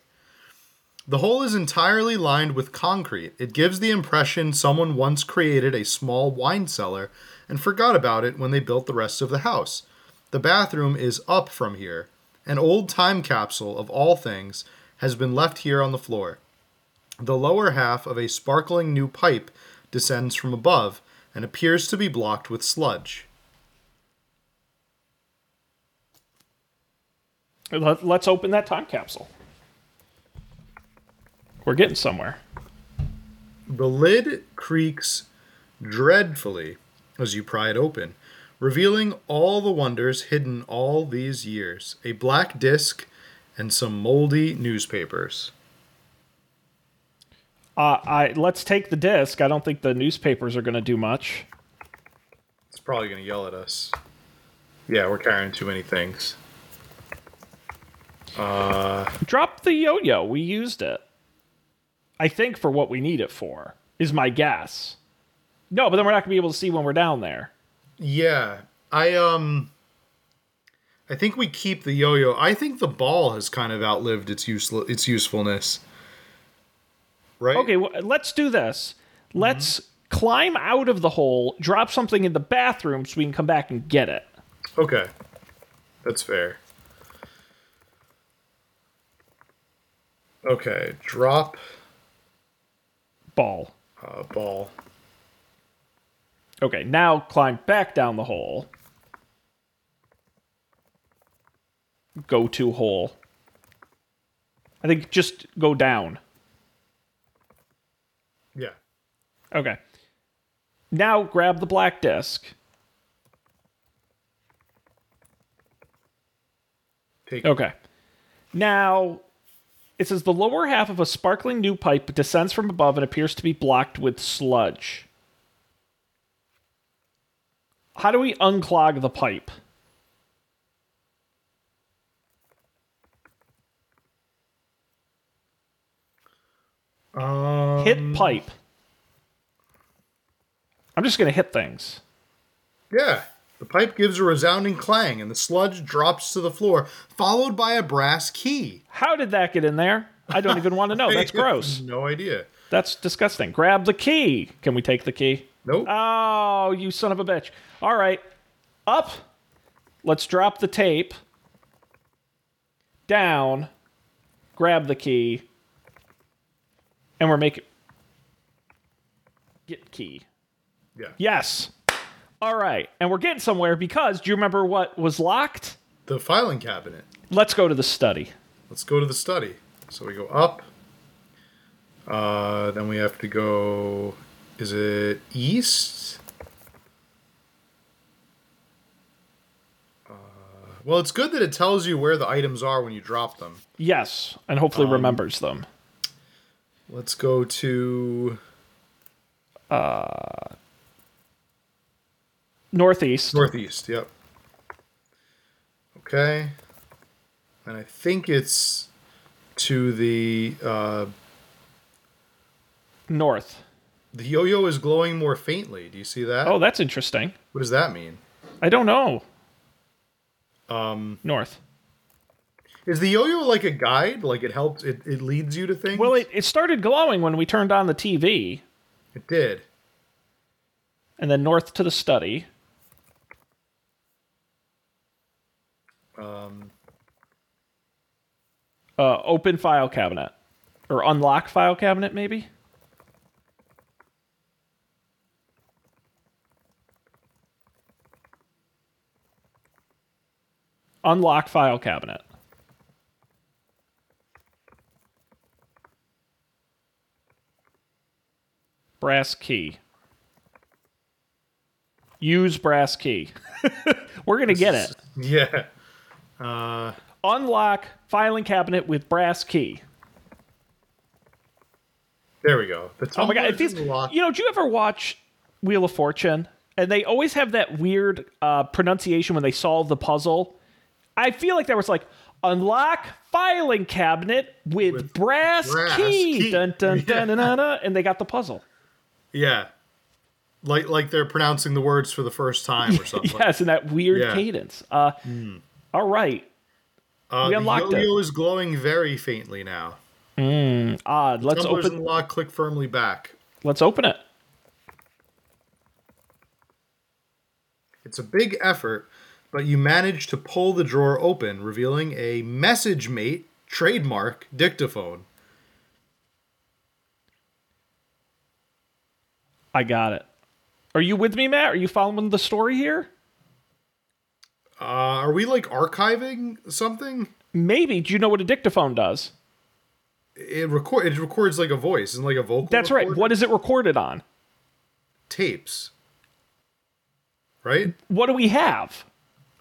The hole is entirely lined with concrete. It gives the impression someone once created a small wine cellar and forgot about it when they built the rest of the house. The bathroom is up from here. An old time capsule of all things has been left here on the floor. The lower half of a sparkling new pipe descends from above and appears to be blocked with sludge. Let, let's open that time capsule. We're getting somewhere. The lid creaks dreadfully as you pry it open, revealing all the wonders hidden all these years a black disc and some moldy newspapers. Uh, I let's take the disc. I don't think the newspapers are going to do much. It's probably going to yell at us. Yeah, we're carrying too many things. Uh, Drop the yo-yo. We used it. I think for what we need it for is my guess. No, but then we're not going to be able to see when we're down there. Yeah, I um I think we keep the yo-yo. I think the ball has kind of outlived its useful its usefulness. Right? Okay, well, let's do this. Let's climb out of the hole, drop something in the bathroom so we can come back and get it. Okay. That's fair. Okay, drop Ball. uh, ball. Okay, now climb back down the hole. Go to hole. I think just go down. Yeah. Okay. Now grab the black disc. Take Okay. Now it says the lower half of a sparkling new pipe descends from above and appears to be blocked with sludge. How do we unclog the pipe? um, Hit pipe. I'm just going to hit things. Yeah. The pipe gives a resounding clang and the sludge drops to the floor, followed by a brass key. How did that get in there? I don't even want to know. That's gross. no idea. That's disgusting. Grab the key. Can we take the key? Nope. Oh, you son of a bitch. All right. Up. Let's drop the tape. Down. Grab the key. And we're making. Get key. yeah. Yes. All right. And we're getting somewhere because do you remember what was locked? The filing cabinet. Let's go to the study. Let's go to the study. So we go up. Uh, then we have to go. Is it east? Uh, well, it's good that it tells you where the items are when you drop them. Yes. And hopefully remembers them. Let's go to Northeast. northeast. Yep. Okay. And I think it's to the uh, North. the yo-yo is glowing more faintly. Do you see that? Oh, that's interesting. What does that mean? I don't know. Um, North. is the yo-yo like a guide? Like it helps? It, it leads you to things. Well, it, it started glowing when we turned on the TV, it did. and then north to the study. Um, Uh, open file cabinet. Or unlock file cabinet, maybe? Unlock file cabinet. Brass key. Use brass key. We're going to get it. yeah. Uh, Unlock filing cabinet with brass key. there we go. The Oh my god! It feels, locked. you know, do you ever watch Wheel of Fortune? And they always have that weird uh, pronunciation when they solve the puzzle. I feel like there was like unlock filing cabinet with, brass, brass key, key. dun dun Yeah. dun dun dun, dun, and they got the puzzle. Yeah. Like like they're pronouncing the words for the first time or something. Yes, in that weird Yeah. cadence. Uh, All right, Uh, We the unlocked yo-yo is glowing very faintly now. Odd. Let's tumblers open. the lock. Click firmly back. Let's open it. It's a big effort, but you manage to pull the drawer open, revealing a message mate trademark dictaphone. I got it. Are you with me, Matt? Are you following the story here? Uh, are we like archiving something? Maybe. Do you know what a dictaphone does? It record it records like a voice and like a vocal. That's right. What is it recorded on? tapes? Right. What do we have?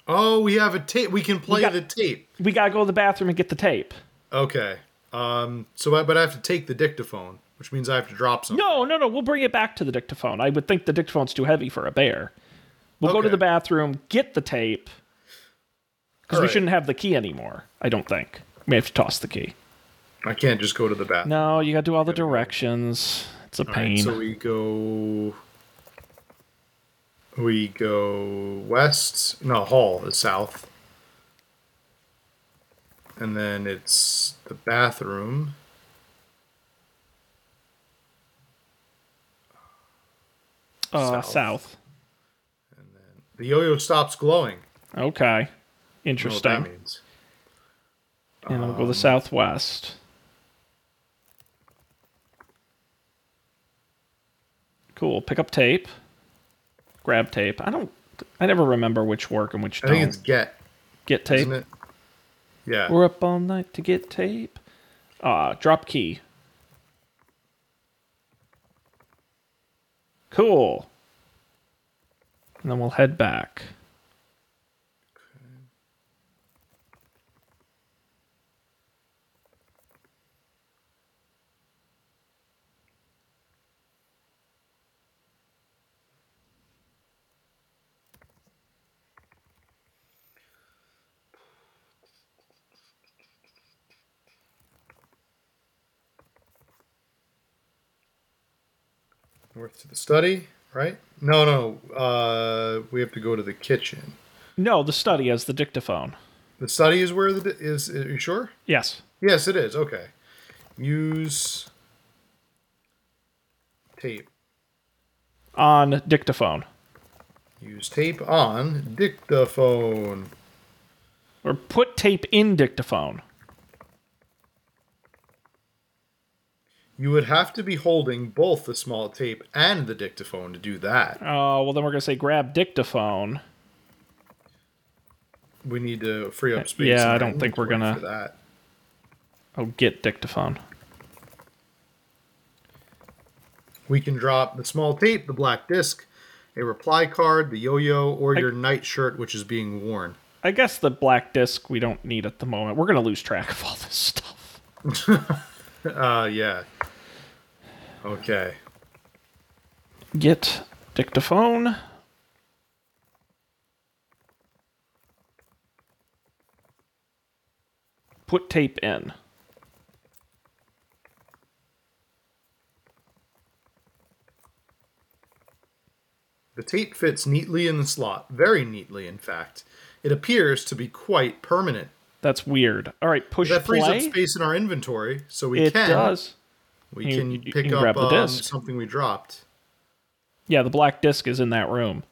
Oh, we have a tape. We can play got- the tape. We gotta go to the bathroom and get the tape. Okay. Um. So, I, but I have to take the dictaphone, which means I have to drop something. No, no, no. We'll bring it back to the dictaphone. I would think the dictaphone's too heavy for a bear. We'll go to the bathroom, get the tape, because we shouldn't have the key anymore. I don't think. We have to toss the key. I can't just go to the bathroom. No, you gotta do all the directions. It's a All pain. right, so we go. We go west. No, hall is south. And then it's the bathroom. uh, south. south. The yo-yo stops glowing. Okay. Don't know what Interesting. And I'll go Um, the southwest. Cool. Pick up tape. Grab tape. I don't. I never remember which work and which I don't. think it's get, Get tape. isn't it? Yeah. We're up all night to get tape. Ah, drop key. Cool. And then we'll head back. North to the study, right? No, no. Uh, we have to go to the kitchen. No, the study has the dictaphone. The study is where the is. Are you sure? Yes. Yes, it is. Okay. Use tape. On dictaphone. Use tape on dictaphone. Or put tape in dictaphone. You would have to be holding both the small tape and the dictaphone to do that. Oh, well, then we're going to say grab dictaphone. We need to free up space. Yeah, I don't think we're gonna- for that. Oh, get dictaphone. We can drop the small tape, the black disc, a reply card, the yo-yo, or your nightshirt, which is being worn. I guess the black disc we don't need at the moment. We're going to lose track of all this stuff. Uh, yeah. Okay. Get dictaphone. Put tape in. The tape fits neatly in the slot, very neatly, in fact. It appears to be quite permanent. That's weird. All right, push That frees up space in our inventory, so we it can does. We You- can pick can up um, something we dropped. Yeah, the black disc is in that room.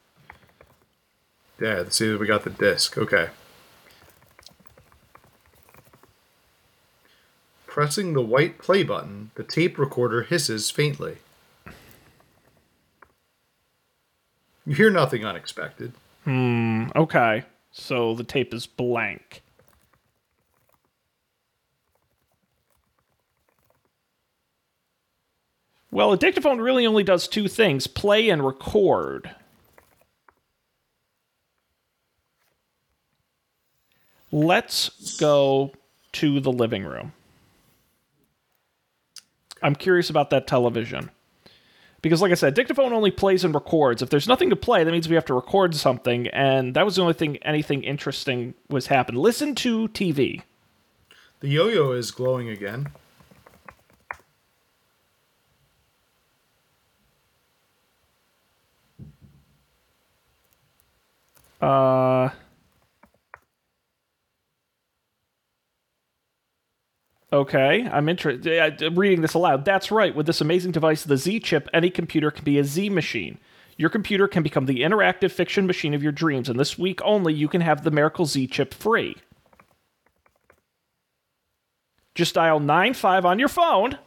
Yeah, let's see that we got the disc. Okay. Pressing the white play button, the tape recorder hisses faintly. You hear nothing unexpected. Hmm, okay, so the tape is blank. Well, a dictaphone really only does two things play and record. Let's go to the living room. I'm curious about that television. Because, like I said, dictaphone only plays and records. If there's nothing to play, that means we have to record something, and that was the only thing anything interesting was happening. Listen to TV. The yo-yo is glowing again. Uh. Okay, I'm interested. Reading this aloud. That's right. With this amazing device, the Z chip, any computer can be a Z machine. Your computer can become the interactive fiction machine of your dreams, and this week only, you can have the Miracle Z chip free. Just dial 95 on your phone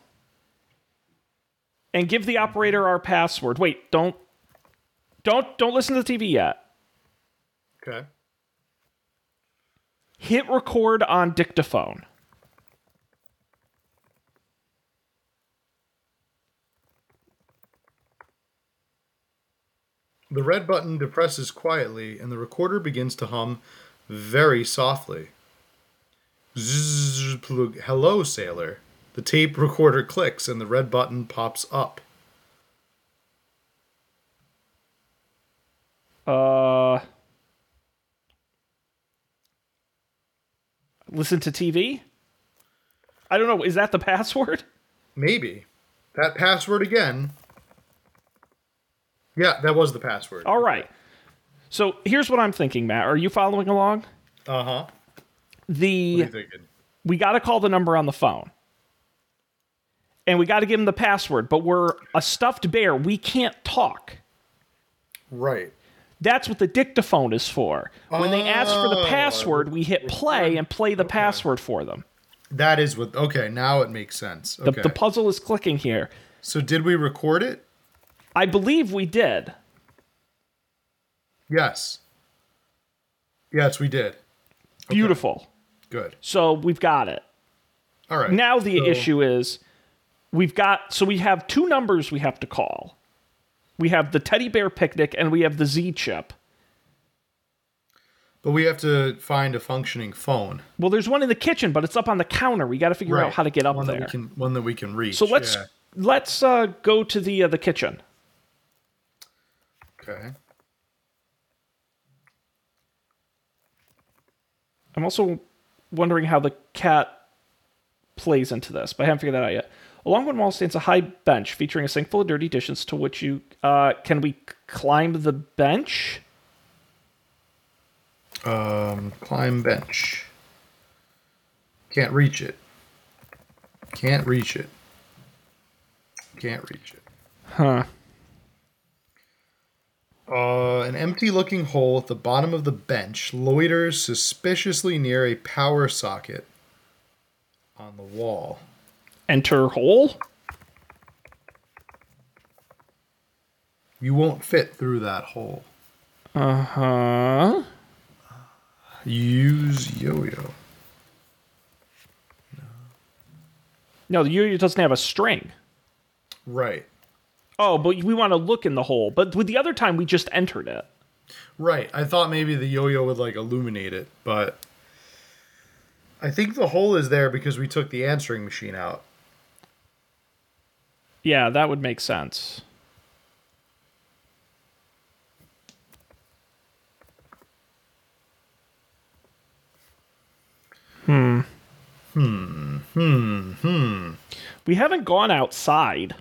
and give the operator our password. Wait, don't don't don't listen to the TV yet. Okay. Hit record on dictaphone. The red button depresses quietly, and the recorder begins to hum very softly. Zzz, plug. Hello, sailor. The tape recorder clicks, and the red button pops up. Uh Listen to TV? I don't know, is that the password? Maybe. That password again. Yeah, that was the password. All right. So, here's what I'm thinking, Matt. Are you following along? Uh huh. The What are you thinking? we got to call the number on the phone. And we got to give him the password, but we're a stuffed bear. We can't talk. Right. That's what the dictaphone is for. When they ask for the Oh, password, we hit play and play the password for them. That is what. Okay, now it makes sense. The, Okay. the puzzle is clicking here. so did we record it? I believe we did. Yes. Yes, we did. Beautiful. Good. So we've got it. All right. Now the So- issue is we've got so we have two numbers we have to call. We have the teddy bear picnic and we have the Z chip. But we have to find a functioning phone. Well, there's one in the kitchen, but it's up on the counter. We got to figure out how to get up one there. That we can, one that we can reach. so let's yeah. let's uh, go to the uh, the kitchen. Okay. I'm also wondering how the cat plays into this, but I haven't figured that out yet. Along one wall stands a high bench featuring a sink full of dirty dishes to which you uh, can we climb the bench? Um, climb bench. Can't reach it. Can't reach it. Can't reach it. Huh. Uh, an empty looking hole at the bottom of the bench loiters suspiciously near a power socket on the wall. Enter hole. You won't fit through that hole. Uh huh. Use yo yo. No, the yo-yo doesn't have a string. Right. Oh, but we want to look in the hole. But with the other time, we just entered it. Right. I thought maybe the yo yo would like illuminate it, but I think the hole is there because we took the answering machine out. Yeah, that would make sense. Hmm. Hmm. Hmm. Hmm. We haven't gone outside.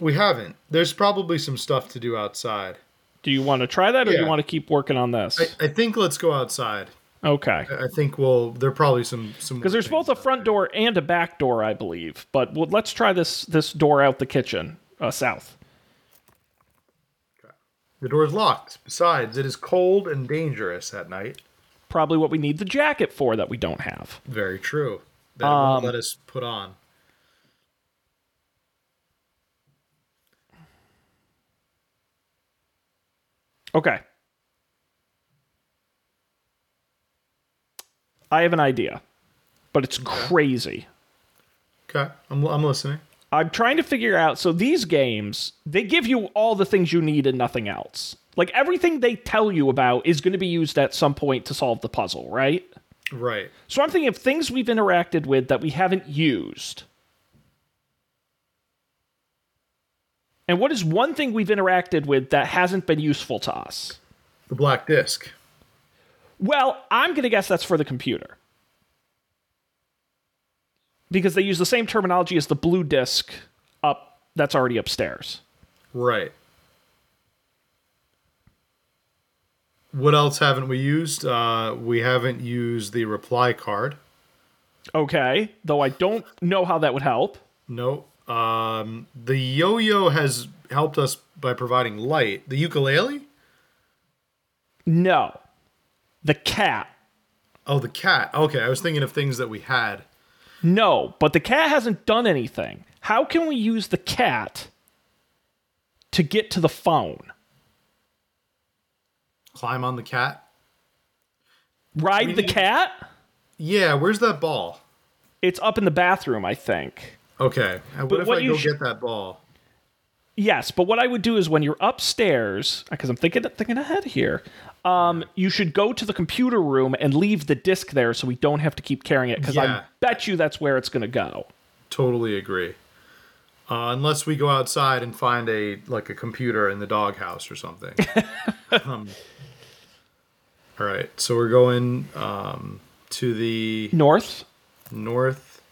We haven't. There's probably some stuff to do outside. Do you want to try that or do you want to keep working on this? I, I think let's go outside. Okay. I think we'll. There are probably some some Because there's both a front door and a back door, I believe. But well, let's try this this door out the kitchen, uh, south. The door is locked. Besides, it is cold and dangerous at night. Probably what we need the jacket for that we don't have. Very true. That it Um, won't let us put on. Okay. I have an idea, but it's crazy. Okay, I'm I'm listening. I'm trying to figure out. So these games, they give you all the things you need and nothing else. Like everything they tell you about is going to be used at some point to solve the puzzle, right? Right. So I'm thinking of things we've interacted with that we haven't used. And what is one thing we've interacted with that hasn't been useful to us? The black disc. Well, I'm going to guess that's for the computer. Because they use the same terminology as the blue disk up that's already upstairs. Right. What else haven't we used? Uh, we haven't used the reply card. Okay, though I don't know how that would help. No. Um, the yo-yo has helped us by providing light. The ukulele? No. The cat. Oh, the cat. Okay, I was thinking of things that we had. No, but the cat hasn't done anything. How can we use the cat to get to the phone? Climb on the cat. Ride We the need- cat? Yeah, where's that ball? It's up in the bathroom, I think. Okay. and But What if what I go sh- get that ball? Yes, but what I would do is when you're upstairs, because I'm thinking thinking ahead here, um, you should go to the computer room and leave the disc there so we don't have to keep carrying it. Because I bet you that's where it's going to go. Totally agree. Uh, unless we go outside and find a like a computer in the doghouse or something. um, all right, so we're going um, to the North. north,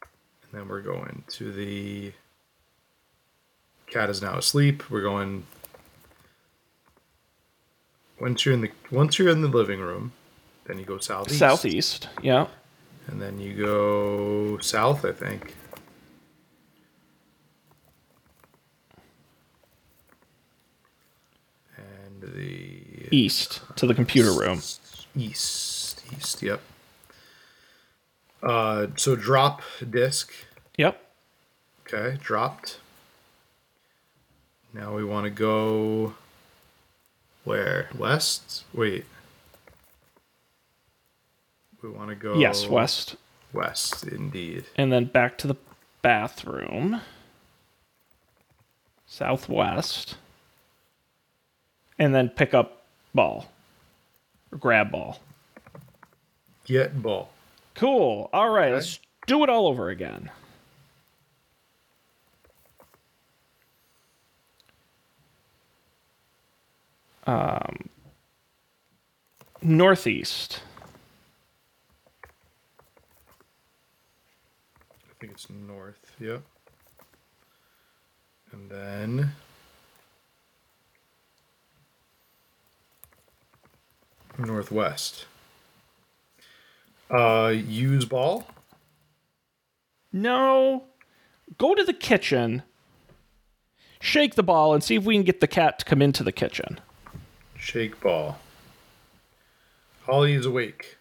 and then we're going to the cat is now asleep. We're going once you're in the once you're in the living room, then you go southeast. Southeast. Yeah. And then you go south, I think. And the East to the computer room. east, east, yep. Uh, so drop disc. Yep. Okay, dropped. Now we want to go where? West? Wait. We want to go Yes, west. West, indeed. And then back to the bathroom. Southwest. And then pick up ball. Or grab ball. Get ball. Cool. All right, let's do it all over again. Um, northeast. I think it's north. Yep. And then northwest. Uh, use ball. No. Go to the kitchen. Shake the ball and see if we can get the cat to come into the kitchen. Shake ball. Holly is awake.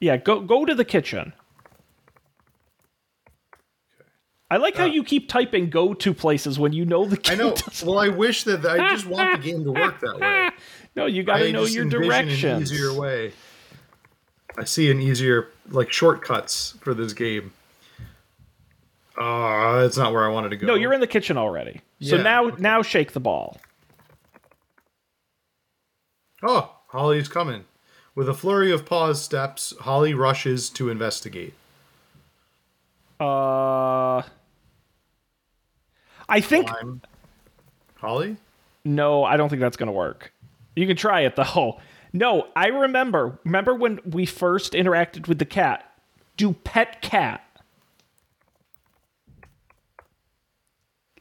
Yeah, go go to the kitchen. I like how you keep typing go to places when you know the game. I know. Well, I wish that I just want the game to work that way. No, you got to know your directions. An easier way. I see an easier like shortcuts for this game. Uh, that's not where I wanted to go. No, you're in the kitchen already. So Yeah, now okay. now shake the ball. Oh, Holly's coming. With a flurry of paws steps, Holly rushes to investigate. Uh I think I'm Holly? no, I don't think that's going to work. You can try it though. No, I remember. Remember when we first interacted with the cat? Do pet cat.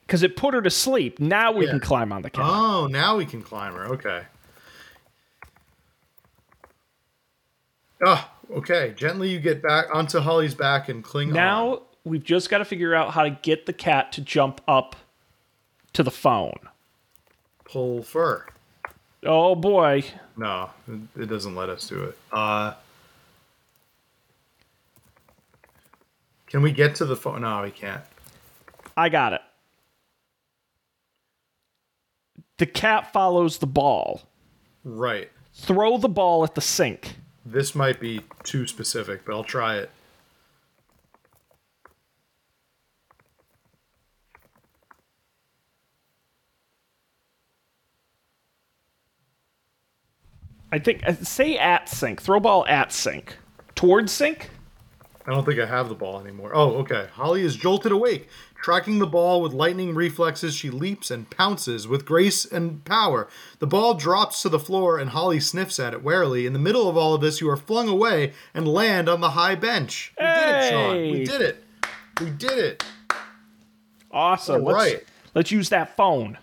Cuz it put her to sleep. Now we Yeah. can climb on the cat. Oh, now we can climb her. Okay. Ah, okay. Gently you get back onto Holly's back and cling on. Now we've just got to figure out how to get the cat to jump up to the phone. Pull fur. Oh boy. No, it- it doesn't let us do it. Uh Can we get to the phone? No, we can't. I got it. The cat follows the ball. Right. Throw the ball at the sink. This might be too specific, but I'll try it. I think uh, say at sink. Throw ball at sink. Towards sink? I don't think I have the ball anymore. Oh, okay. Holly is jolted awake. Tracking the ball with lightning reflexes, she leaps and pounces with grace and power. The ball drops to the floor, and Holly sniffs at it warily. In the middle of all of this, you are flung away and land on the high bench. We did it, Sean. We did it. We did it. Awesome. All let's, right. let's use that phone.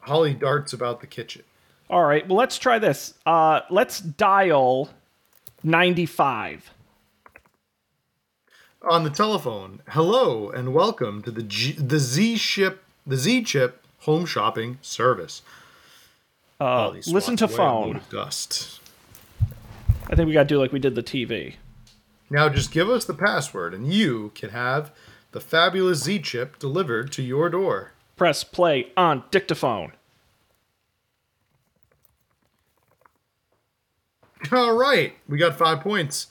Holly darts about the kitchen. All right. Well, let's try this. Uh, let's dial 95. On the telephone, hello and welcome to the G- the Z ship the Z chip home shopping service. Uh, Holly listen to away a load phone. of Dust. I think we got to do like we did the TV. Now just give us the password and you can have the fabulous Z chip delivered to your door. Press play on dictaphone. All right, we got five points.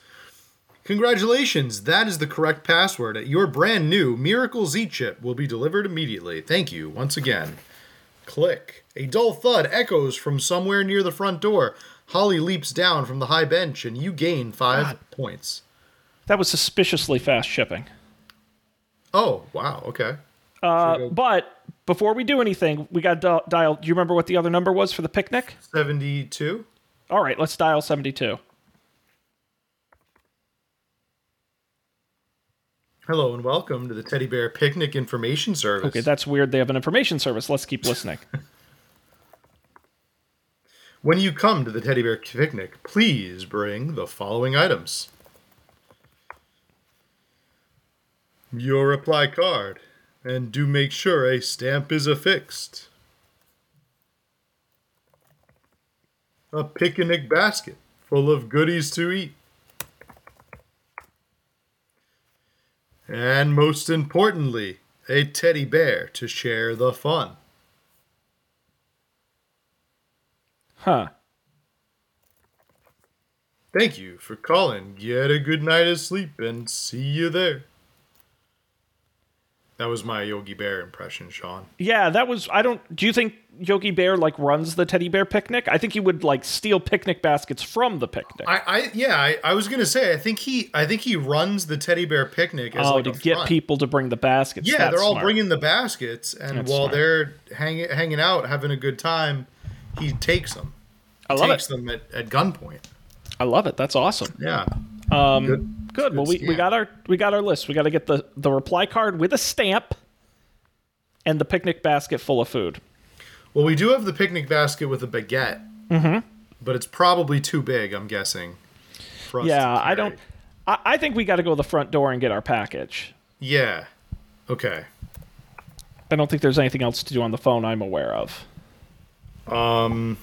Congratulations, that is the correct password. Your brand new Miracle Z chip will be delivered immediately. Thank you once again. Click. A dull thud echoes from somewhere near the front door. Holly leaps down from the high bench and you gain five points. That was suspiciously fast shipping. Oh, wow, okay. Uh, go- but before we do anything, we got to dial. Do you remember what the other number was for the picnic? 72. All right, let's dial 72. Hello and welcome to the Teddy Bear Picnic Information Service. Okay, that's weird. They have an information service. Let's keep listening. When you come to the Teddy Bear Picnic, please bring the following items your reply card, and do make sure a stamp is affixed. A picnic basket full of goodies to eat. And most importantly, a teddy bear to share the fun. Huh. Thank you for calling. Get a good night of sleep and see you there. That was my Yogi Bear impression, Sean. Yeah, that was. I don't. Do you think Yogi Bear like runs the teddy bear picnic? I think he would like steal picnic baskets from the picnic. I, I yeah, I, I was gonna say I think he I think he runs the teddy bear picnic as oh, like to get front. people to bring the baskets. Yeah, That's they're all smart. bringing the baskets, and That's while smart. they're hanging hanging out having a good time, he takes them. I love takes it. them at, at gunpoint. I love it. That's awesome. Yeah. Um, Good- good. Well, we, we got our we got our list. We got to get the the reply card with a stamp, and the picnic basket full of food. Well, we do have the picnic basket with a baguette, mm-hmm. but it's probably too big. I'm guessing. for us to Yeah, I don't. I, I think we got to go to the front door and get our package. Yeah. Okay. I don't think there's anything else to do on the phone I'm aware of. Um.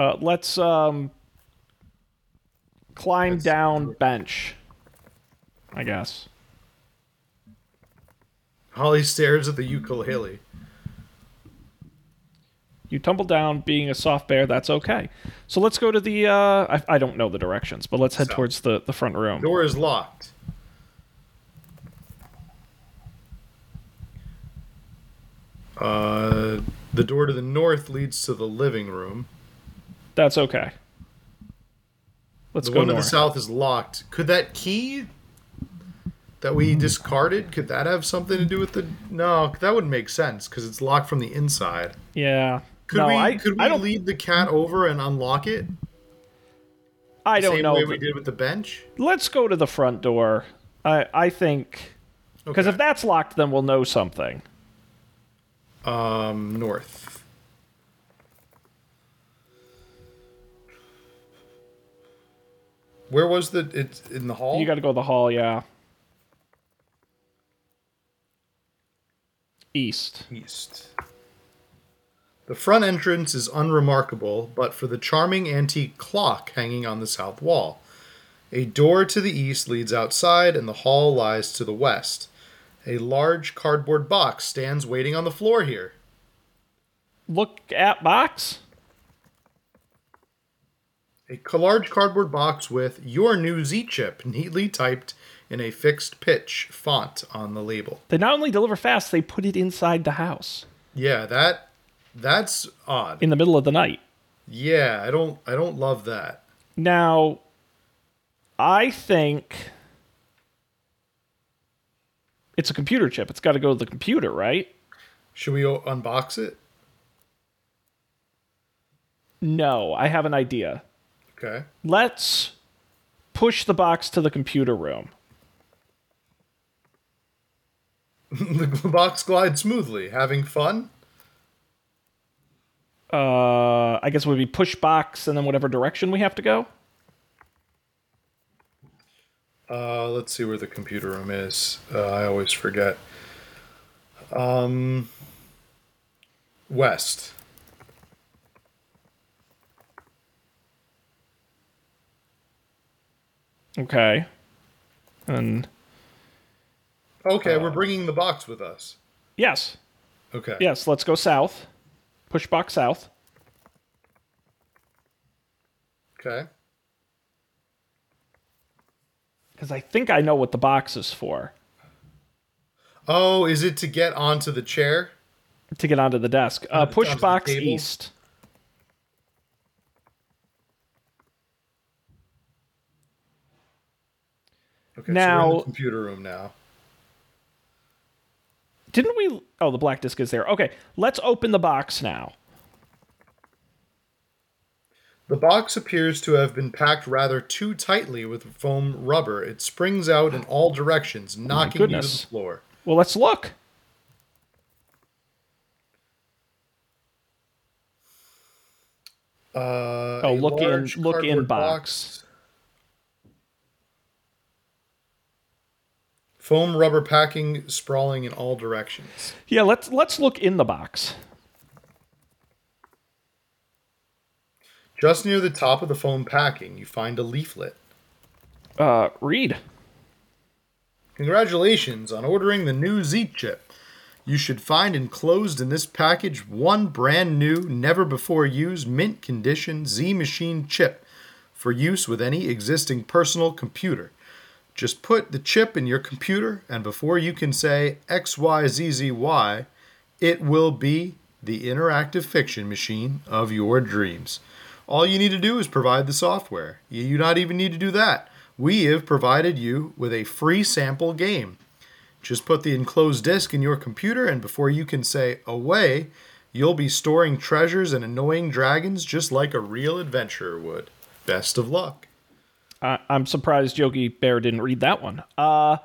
Uh, let's um, climb down bench. I guess. Holly stares at the ukulele. You tumble down, being a soft bear. That's okay. So let's go to the. Uh, I, I don't know the directions, but let's head South. towards the the front room. Door is locked. Uh, the door to the north leads to the living room. That's okay. Let's the go one to the south is locked. Could that key that we discarded could that have something to do with the? No, that wouldn't make sense because it's locked from the inside. Yeah. Could no, we? I, could we I don't. lead the cat over and unlock it? I don't Same know. way we did with the bench. Let's go to the front door. I I think because Okay. if that's locked, then we'll know something. Um, north. Where was the? It's in the hall. You got to go to the hall. Yeah. East. east. The front entrance is unremarkable, but for the charming antique clock hanging on the south wall. A door to the east leads outside, and the hall lies to the west. A large cardboard box stands waiting on the floor here. Look at box. A large cardboard box with your new Z chip neatly typed in a fixed pitch font on the label. They not only deliver fast, they put it inside the house Yeah, that that's odd. in the middle of the night. Yeah, I don't I don't love that. Now, I think it's a computer chip. It's got to go to the computer, right? Should we unbox it? No, I have an idea. Okay. Let's push the box to the computer room. the box glides smoothly. Having fun? Uh, I guess it would be push box and then whatever direction we have to go. Uh, let's see where the computer room is. Uh, I always forget. Um, west. Okay. And Okay, we're bringing the box with us. yes, Okay. yes, let's go south. Push box south. Okay. Because I think I know what the box is for Oh, is it to get onto the chair? to get onto the desk. Uh, push box east. Okay, so we're in Now- the computer room now. Didn't we? Oh, the black disc is there. Okay, let's open the box now. The box appears to have been packed rather too tightly with foam rubber. It springs out in all directions, knocking you to the floor. Well, let's look. Uh, Oh, look in- look in cardboard box. Foam rubber packing sprawling in all directions. Yeah, let's let's look in the box. Just near the top of the foam packing, you find a leaflet. Uh, read. Congratulations on ordering the new Z chip. You should find enclosed in this package one brand new, never before used, mint condition Z machine chip for use with any existing personal computer. Just put the chip in your computer, and before you can say XYZZY, it will be the interactive fiction machine of your dreams. All you need to do is provide the software. You not even need to do that. We have provided you with a free sample game. Just put the enclosed disk in your computer, and before you can say away, you'll be storing treasures and annoying dragons just like a real adventurer would. Best of luck. Uh, I'm surprised Yogi Bear didn't read that one. Uh,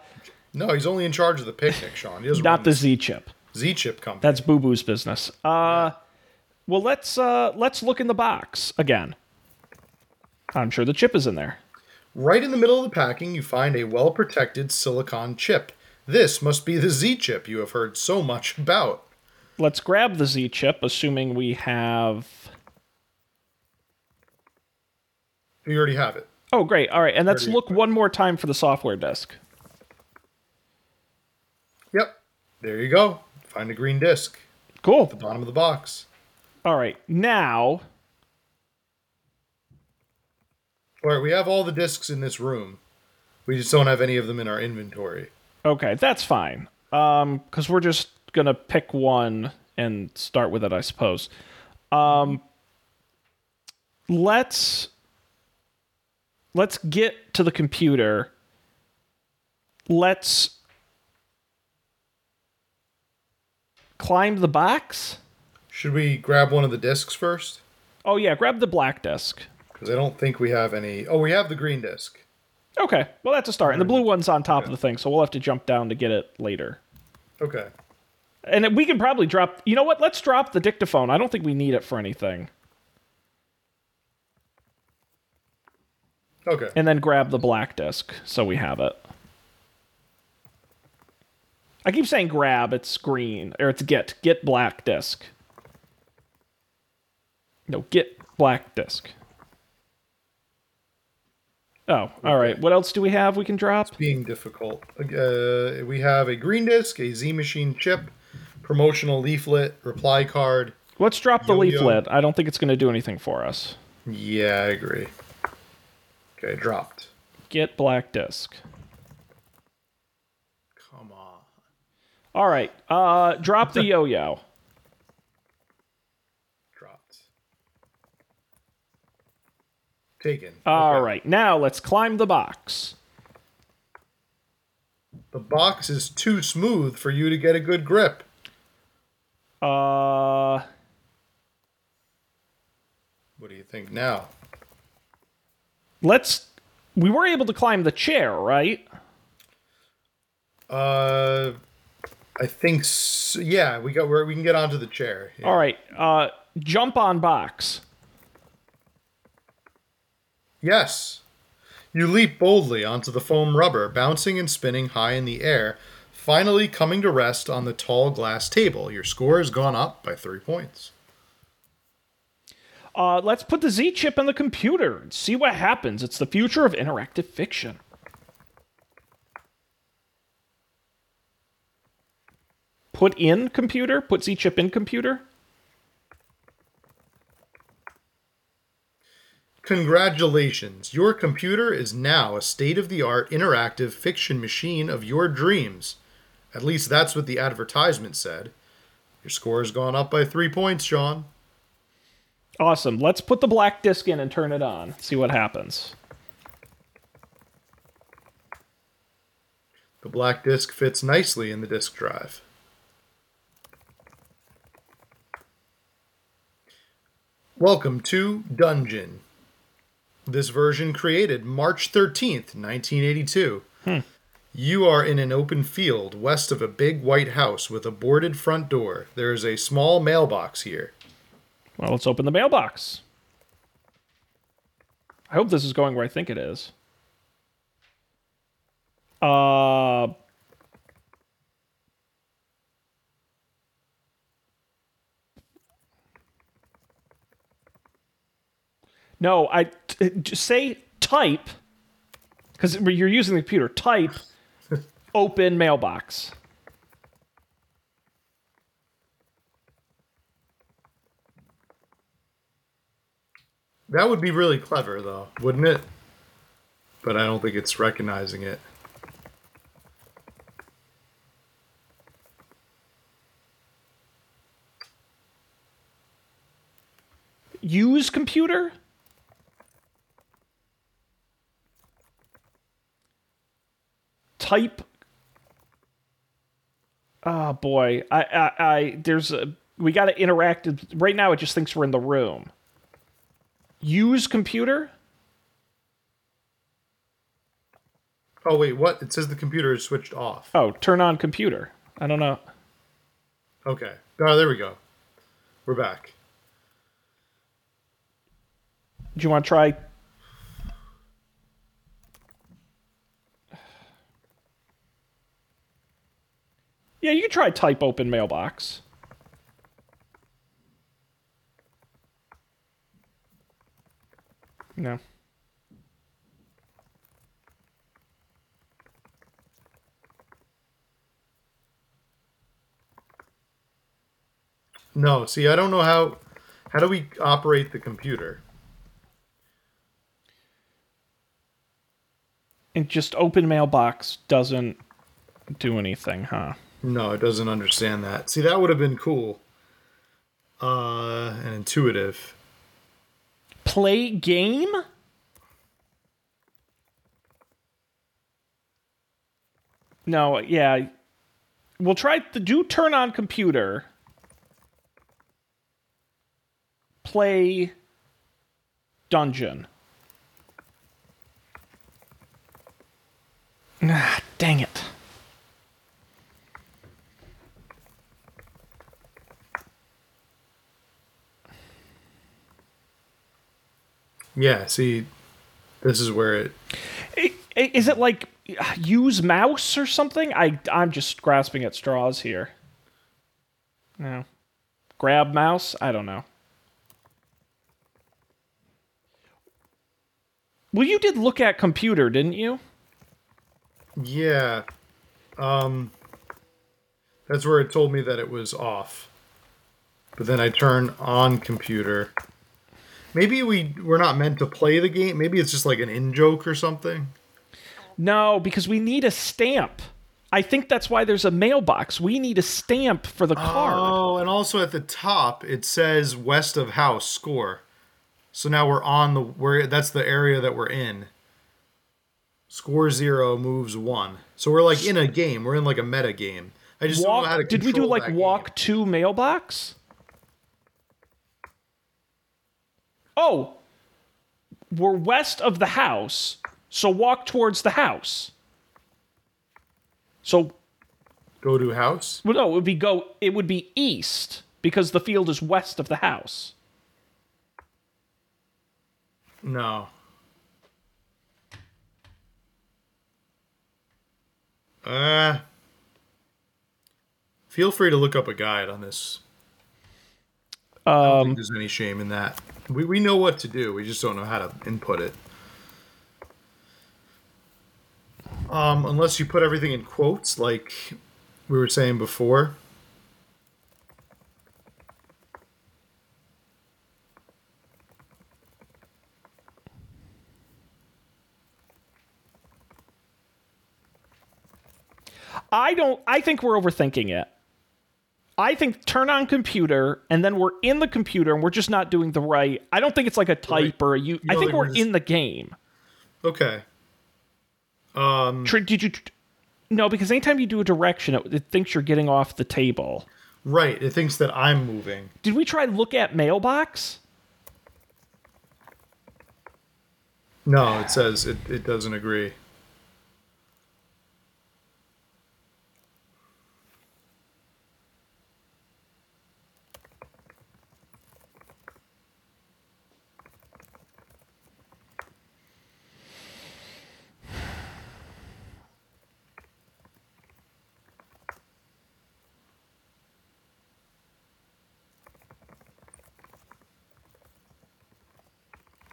No, he's only in charge of the picnic, Sean. He doesn't the Z chip. Z chip company. That's Boo Boo's business. Uh, well, let's uh, let's look in the box again. I'm sure the chip is in there. Right in the middle of the packing, you find a well protected silicon chip. This must be the Z chip you have heard so much about. Let's grab the Z chip, assuming we have. You already have it. Oh, great. All right, and let's look one more time for the software disk. Yep. There you go. Find a green disc. Cool. The bottom of the box. All right, now All right, we have all the discs in this room. We just don't have any of them in our inventory. Okay, that's fine. Um, because we're just gonna pick one and start with it, I suppose. Um, let's let's get to the computer. Let's climb the box. Should we grab one of the discs first? Oh yeah, grab the black disc. Because I don't think we have any. Oh, we have the green disc. Okay, well that's a start. And the blue one's on top of the thing, so we'll have to jump down to get it later. Okay. And we can probably drop. You know what? Let's drop the dictaphone. I don't think we need it for anything. Okay. And then grab the black disc so we have it. I keep saying grab. It's green or it's get. Get black disc. No, get black disc. Oh, all right. What else do we have we can drop? It's Being difficult. Uh, we have a green disc, a Z Machine chip, promotional leaflet, reply card. Let's drop the Yo-yo. leaflet. I don't think it's going to do anything for us. Yeah, I agree. Okay, dropped. Get black disc. Come on. All right. Uh, drop the yo-yo. Dropped. Taken. All Okay. right. Now let's climb the box. The box is too smooth for you to get a good grip. Uh, What do you think now? Let's. We were able to climb the chair, right? Uh, I think s yeah, we got where we can get onto the chair. Yeah. All right. Uh, jump on box. Yes. You leap boldly onto the foam rubber, bouncing and spinning high in the air, finally coming to rest on the tall glass table. Your score has gone up by three points. Uh, let's put the Z chip in the computer and see what happens. It's the future of interactive fiction. Put in computer? Put Z chip in computer? Congratulations! Your computer is now a state of the art interactive fiction machine of your dreams. At least that's what the advertisement said. Your score has gone up by three points, Sean. Awesome. Let's put the black disk in and turn it on. See what happens. The black disk fits nicely in the disk drive. Welcome to Dungeon. This version created March 13th, 1982. Hmm. You are in an open field west of a big white house with a boarded front door. There is a small mailbox here. Well, let's open the mailbox. I hope this is going where I think it is. Uh. No, I t- just say type because you're using the computer. Type open mailbox. That would be really clever, though, wouldn't it? But I don't think it's recognizing it. use computer? Type. Oh boy, I, I, I there's a we got to interact. Right now, it just thinks we're in the room. Use computer. Oh, wait, what? It says the computer is switched off. Oh, turn on computer. I don't know. Okay. Oh, there we go. We're back. Do you want to try? Yeah, you can try type open mailbox. No. No, see, I don't know how. How do we operate the computer? And just open mailbox doesn't do anything, huh? No, it doesn't understand that. See, that would have been cool. Uh, and intuitive. Play game? No, yeah. We'll try to do turn on computer. Play dungeon. Ah, dang it. Yeah, see, this is where it. Is it like use mouse or something? I I'm just grasping at straws here. No. Grab mouse? I don't know. Well, you did look at computer, didn't you? Yeah. Um. That's where it told me that it was off. But then I turn on computer. Maybe we we're not meant to play the game. Maybe it's just like an in joke or something. No, because we need a stamp. I think that's why there's a mailbox. We need a stamp for the card. Oh, and also at the top it says west of house score. So now we're on the where that's the area that we're in. Score zero moves one. So we're like in a game. We're in like a meta game. I just don't know how to walk, did we do like game. walk to mailbox? Oh, we're west of the house, so walk towards the house. So Go to house. Well, no, it would be go. It would be east because the field is west of the house. No. Uh, feel free to look up a guide on this. I don't think there's any shame in that. We, we know what to do. We just don't know how to input it. Um, unless you put everything in quotes, like we were saying before. I don't. I think we're overthinking it. I think turn on computer and then we're in the computer and we're just not doing the right. I don't think it's like a type or a you. I think we're in the game. Okay. Um, tr- Did you? No, because anytime you do a direction, it, it thinks you're getting off the table. Right. It thinks that I'm moving. Did we try look at mailbox? No, it says it, it doesn't agree.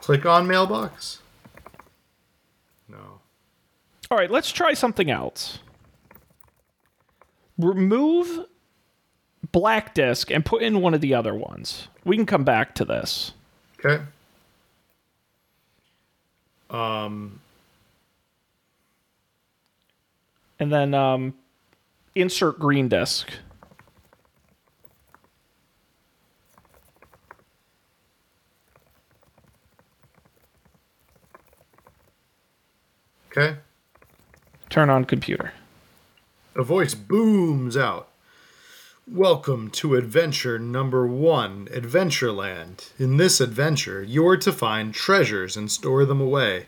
Click on mailbox. No. All right, let's try something else. Remove black disk and put in one of the other ones. We can come back to this. Okay. Um, And then um, insert green disk. Okay. Turn on computer. A voice booms out. Welcome to adventure number one, Adventureland. In this adventure, you're to find treasures and store them away.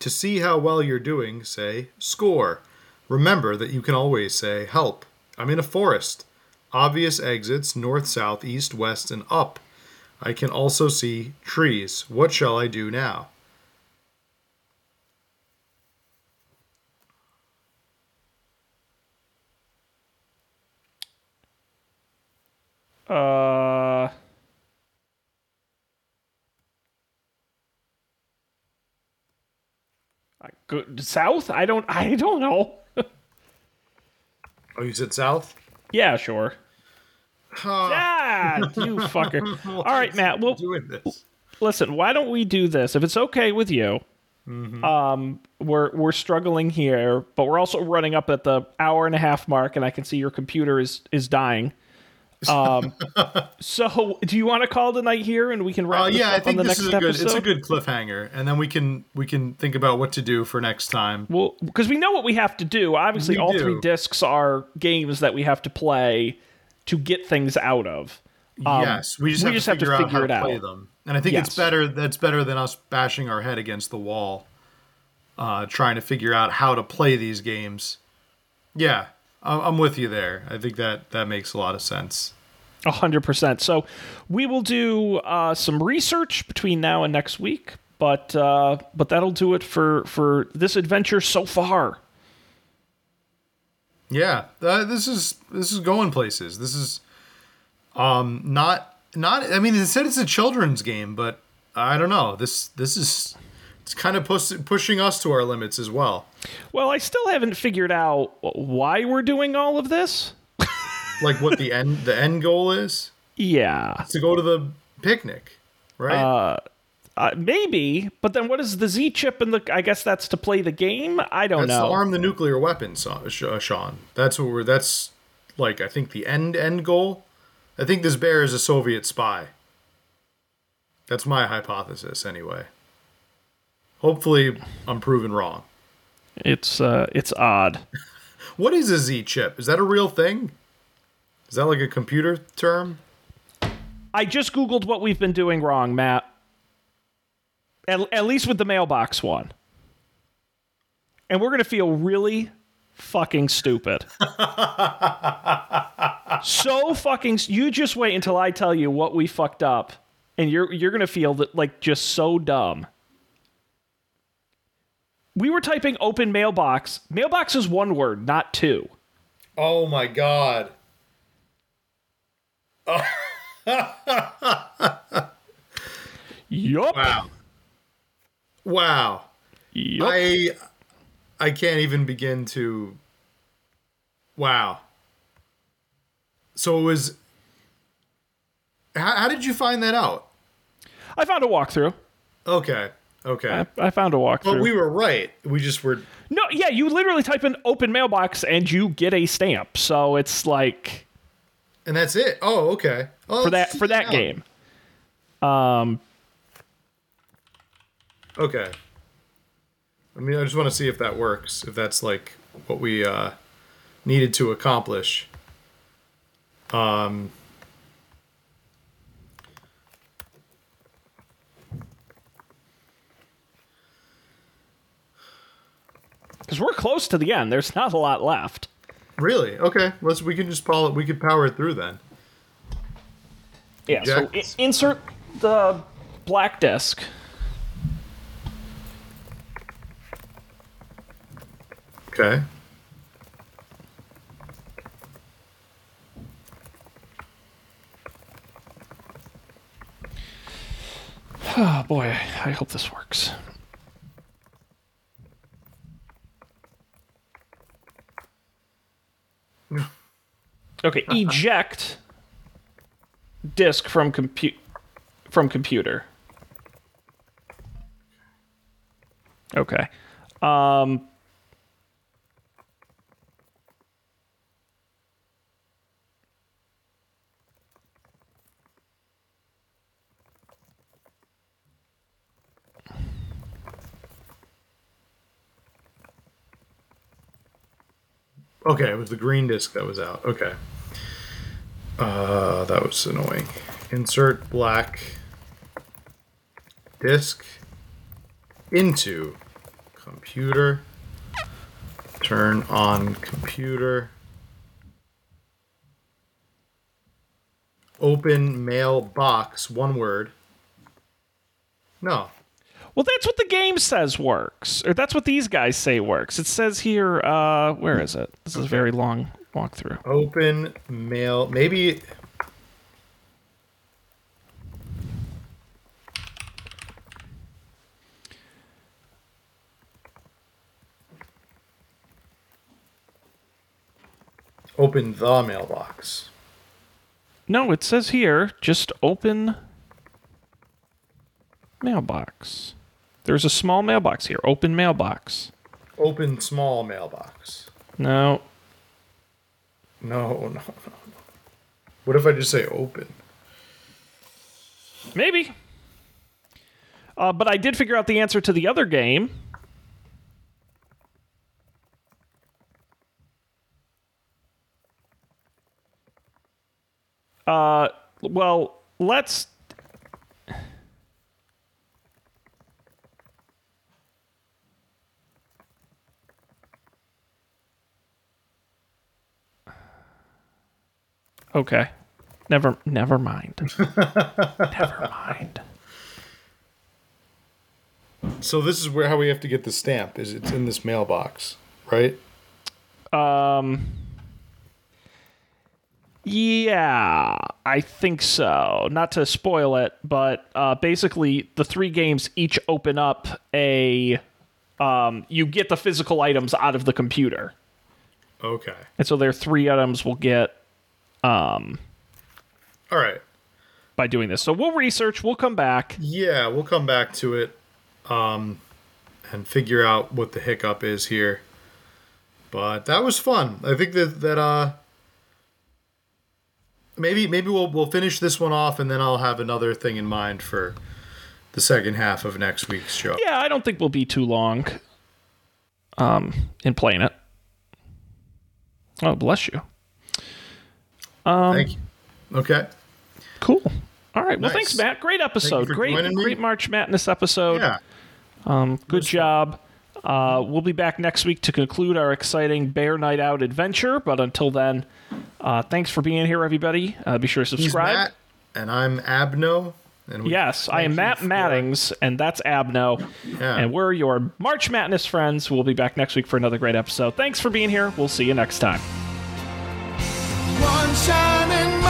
To see how well you're doing, say, score. Remember that you can always say, help. I'm in a forest. Obvious exits north, south, east, west, and up. I can also see trees. What shall I do now? Uh. I go south? I don't. I don't know. Oh, you said south? yeah, sure. Dad, you fucker. All right, Matt. Well, Doing this. listen. Why don't we do this? If it's okay with you, Mm-hmm. um, we're we're struggling here, but we're also running up at the hour and a half mark, and I can see your computer is is dying. Um, so do you want to call tonight here, and we can wrap Uh, yeah, I think the this is a good. episode? It's a good cliffhanger, and then we can we can think about what to do for next time. Well, because we know what we have to do. Obviously, We all do. three discs are games that we have to play to get things out of. Um, yes, we just we have just to have to figure, out it to play out. them, and I think Yes. it's better. That's better than us bashing our head against the wall, uh, trying to figure out how to play these games. Yeah, I'm with you there. I think that that makes a lot of sense. A hundred percent. So we will do uh, some research between now and next week, but uh, but that'll do it for for this adventure so far. Yeah, uh, this is this is going places. This is um not not. I mean, it said it's a children's game, but I don't know. This this is it's kind of push, pushing us to our limits as well. Well, I still haven't figured out why we're doing all of this. Like what the end the end goal is Yeah, to go to the picnic, right? uh, maybe. But then, what is the Z chip and the? I guess that's to play the game. I don't that's know. to arm the nuclear weapon, uh, Sean. That's what we're. That's like I think the end end goal. I think this bear is a Soviet spy. That's my hypothesis, anyway. Hopefully, I'm proven wrong. It's uh, it's odd. What is a Z chip? Is that a real thing? Is that like a computer term? I just googled what we've been doing wrong, Matt. At, at least with the mailbox one. And we're going to feel really fucking stupid. so fucking. You just wait until I tell you what we fucked up, and you're you're gonna feel that like just so dumb. We were typing open mailbox. Mailbox is one word, not two. Oh my god. Yup. Wow. Wow. Yup. I I can't even begin to Wow. So it was how, how did you find that out? I found a walkthrough. Okay. Okay. I, I found a walkthrough. but we were right. We just were No, yeah, you literally type in open mailbox and you get a stamp. So it's like and that's it. Oh, okay. Oh, for that for that out. game. Um. Okay. I mean, I just want to see if that works. If that's like what we uh, needed to accomplish. Um. Because we're close to the end. There's not a lot left. Really? Okay. Let's. We can just power it. We could power it through then. Yeah, so i- insert the black disc. Okay. Oh boy, I hope this works. Okay, eject disk from compute from computer. Okay. Um Okay, it was the green disc that was out. Okay. Uh, that was annoying. Insert black disc into computer. Turn on computer. Open mailbox, one word. No. Well, that's what the game says works, or that's what these guys say works. It says here, uh, where is it? This is a very long walkthrough. Open mail. Maybe. Open the mailbox. No, it says here, just open mailbox. There's a small mailbox here. Open mailbox. Open small mailbox. No, No, no, no. What if I just say open? maybe. Uh, but I did figure out the answer to the other game. Uh, well, let's. Okay. Never never mind. never mind. So this is where how we have to get the stamp. Is it's in this mailbox, right? Um Yeah, I think so. Not to spoil it, but uh, basically the three games each open up a um, you get the physical items out of the computer. Okay. And so their three items we'll get um, All right. by doing this. So we'll research, we'll come back. Yeah, we'll come back to it um, and figure out what the hiccup is here. But that was fun. I think that that uh maybe maybe we'll we'll finish this one off and then I'll have another thing in mind for the second half of next week's show. Yeah, I don't think we'll be too long um, in playing it. Oh, bless you. Thank you. Okay. Cool. All right. Well, Nice. thanks, Matt. Great episode. for Great, me. great March Madness episode. Yeah. Um, good job. Uh, we'll be back next week to conclude our exciting Bear Night Out adventure. But until then, uh, thanks for being here, everybody. Uh, be sure to subscribe. Matt, and I'm Abno. And we Yes, I am Matt Mattings, and that's Abno. Yeah. And we're your March Madness friends. We'll be back next week for another great episode. Thanks for being here. We'll see you next time. One shining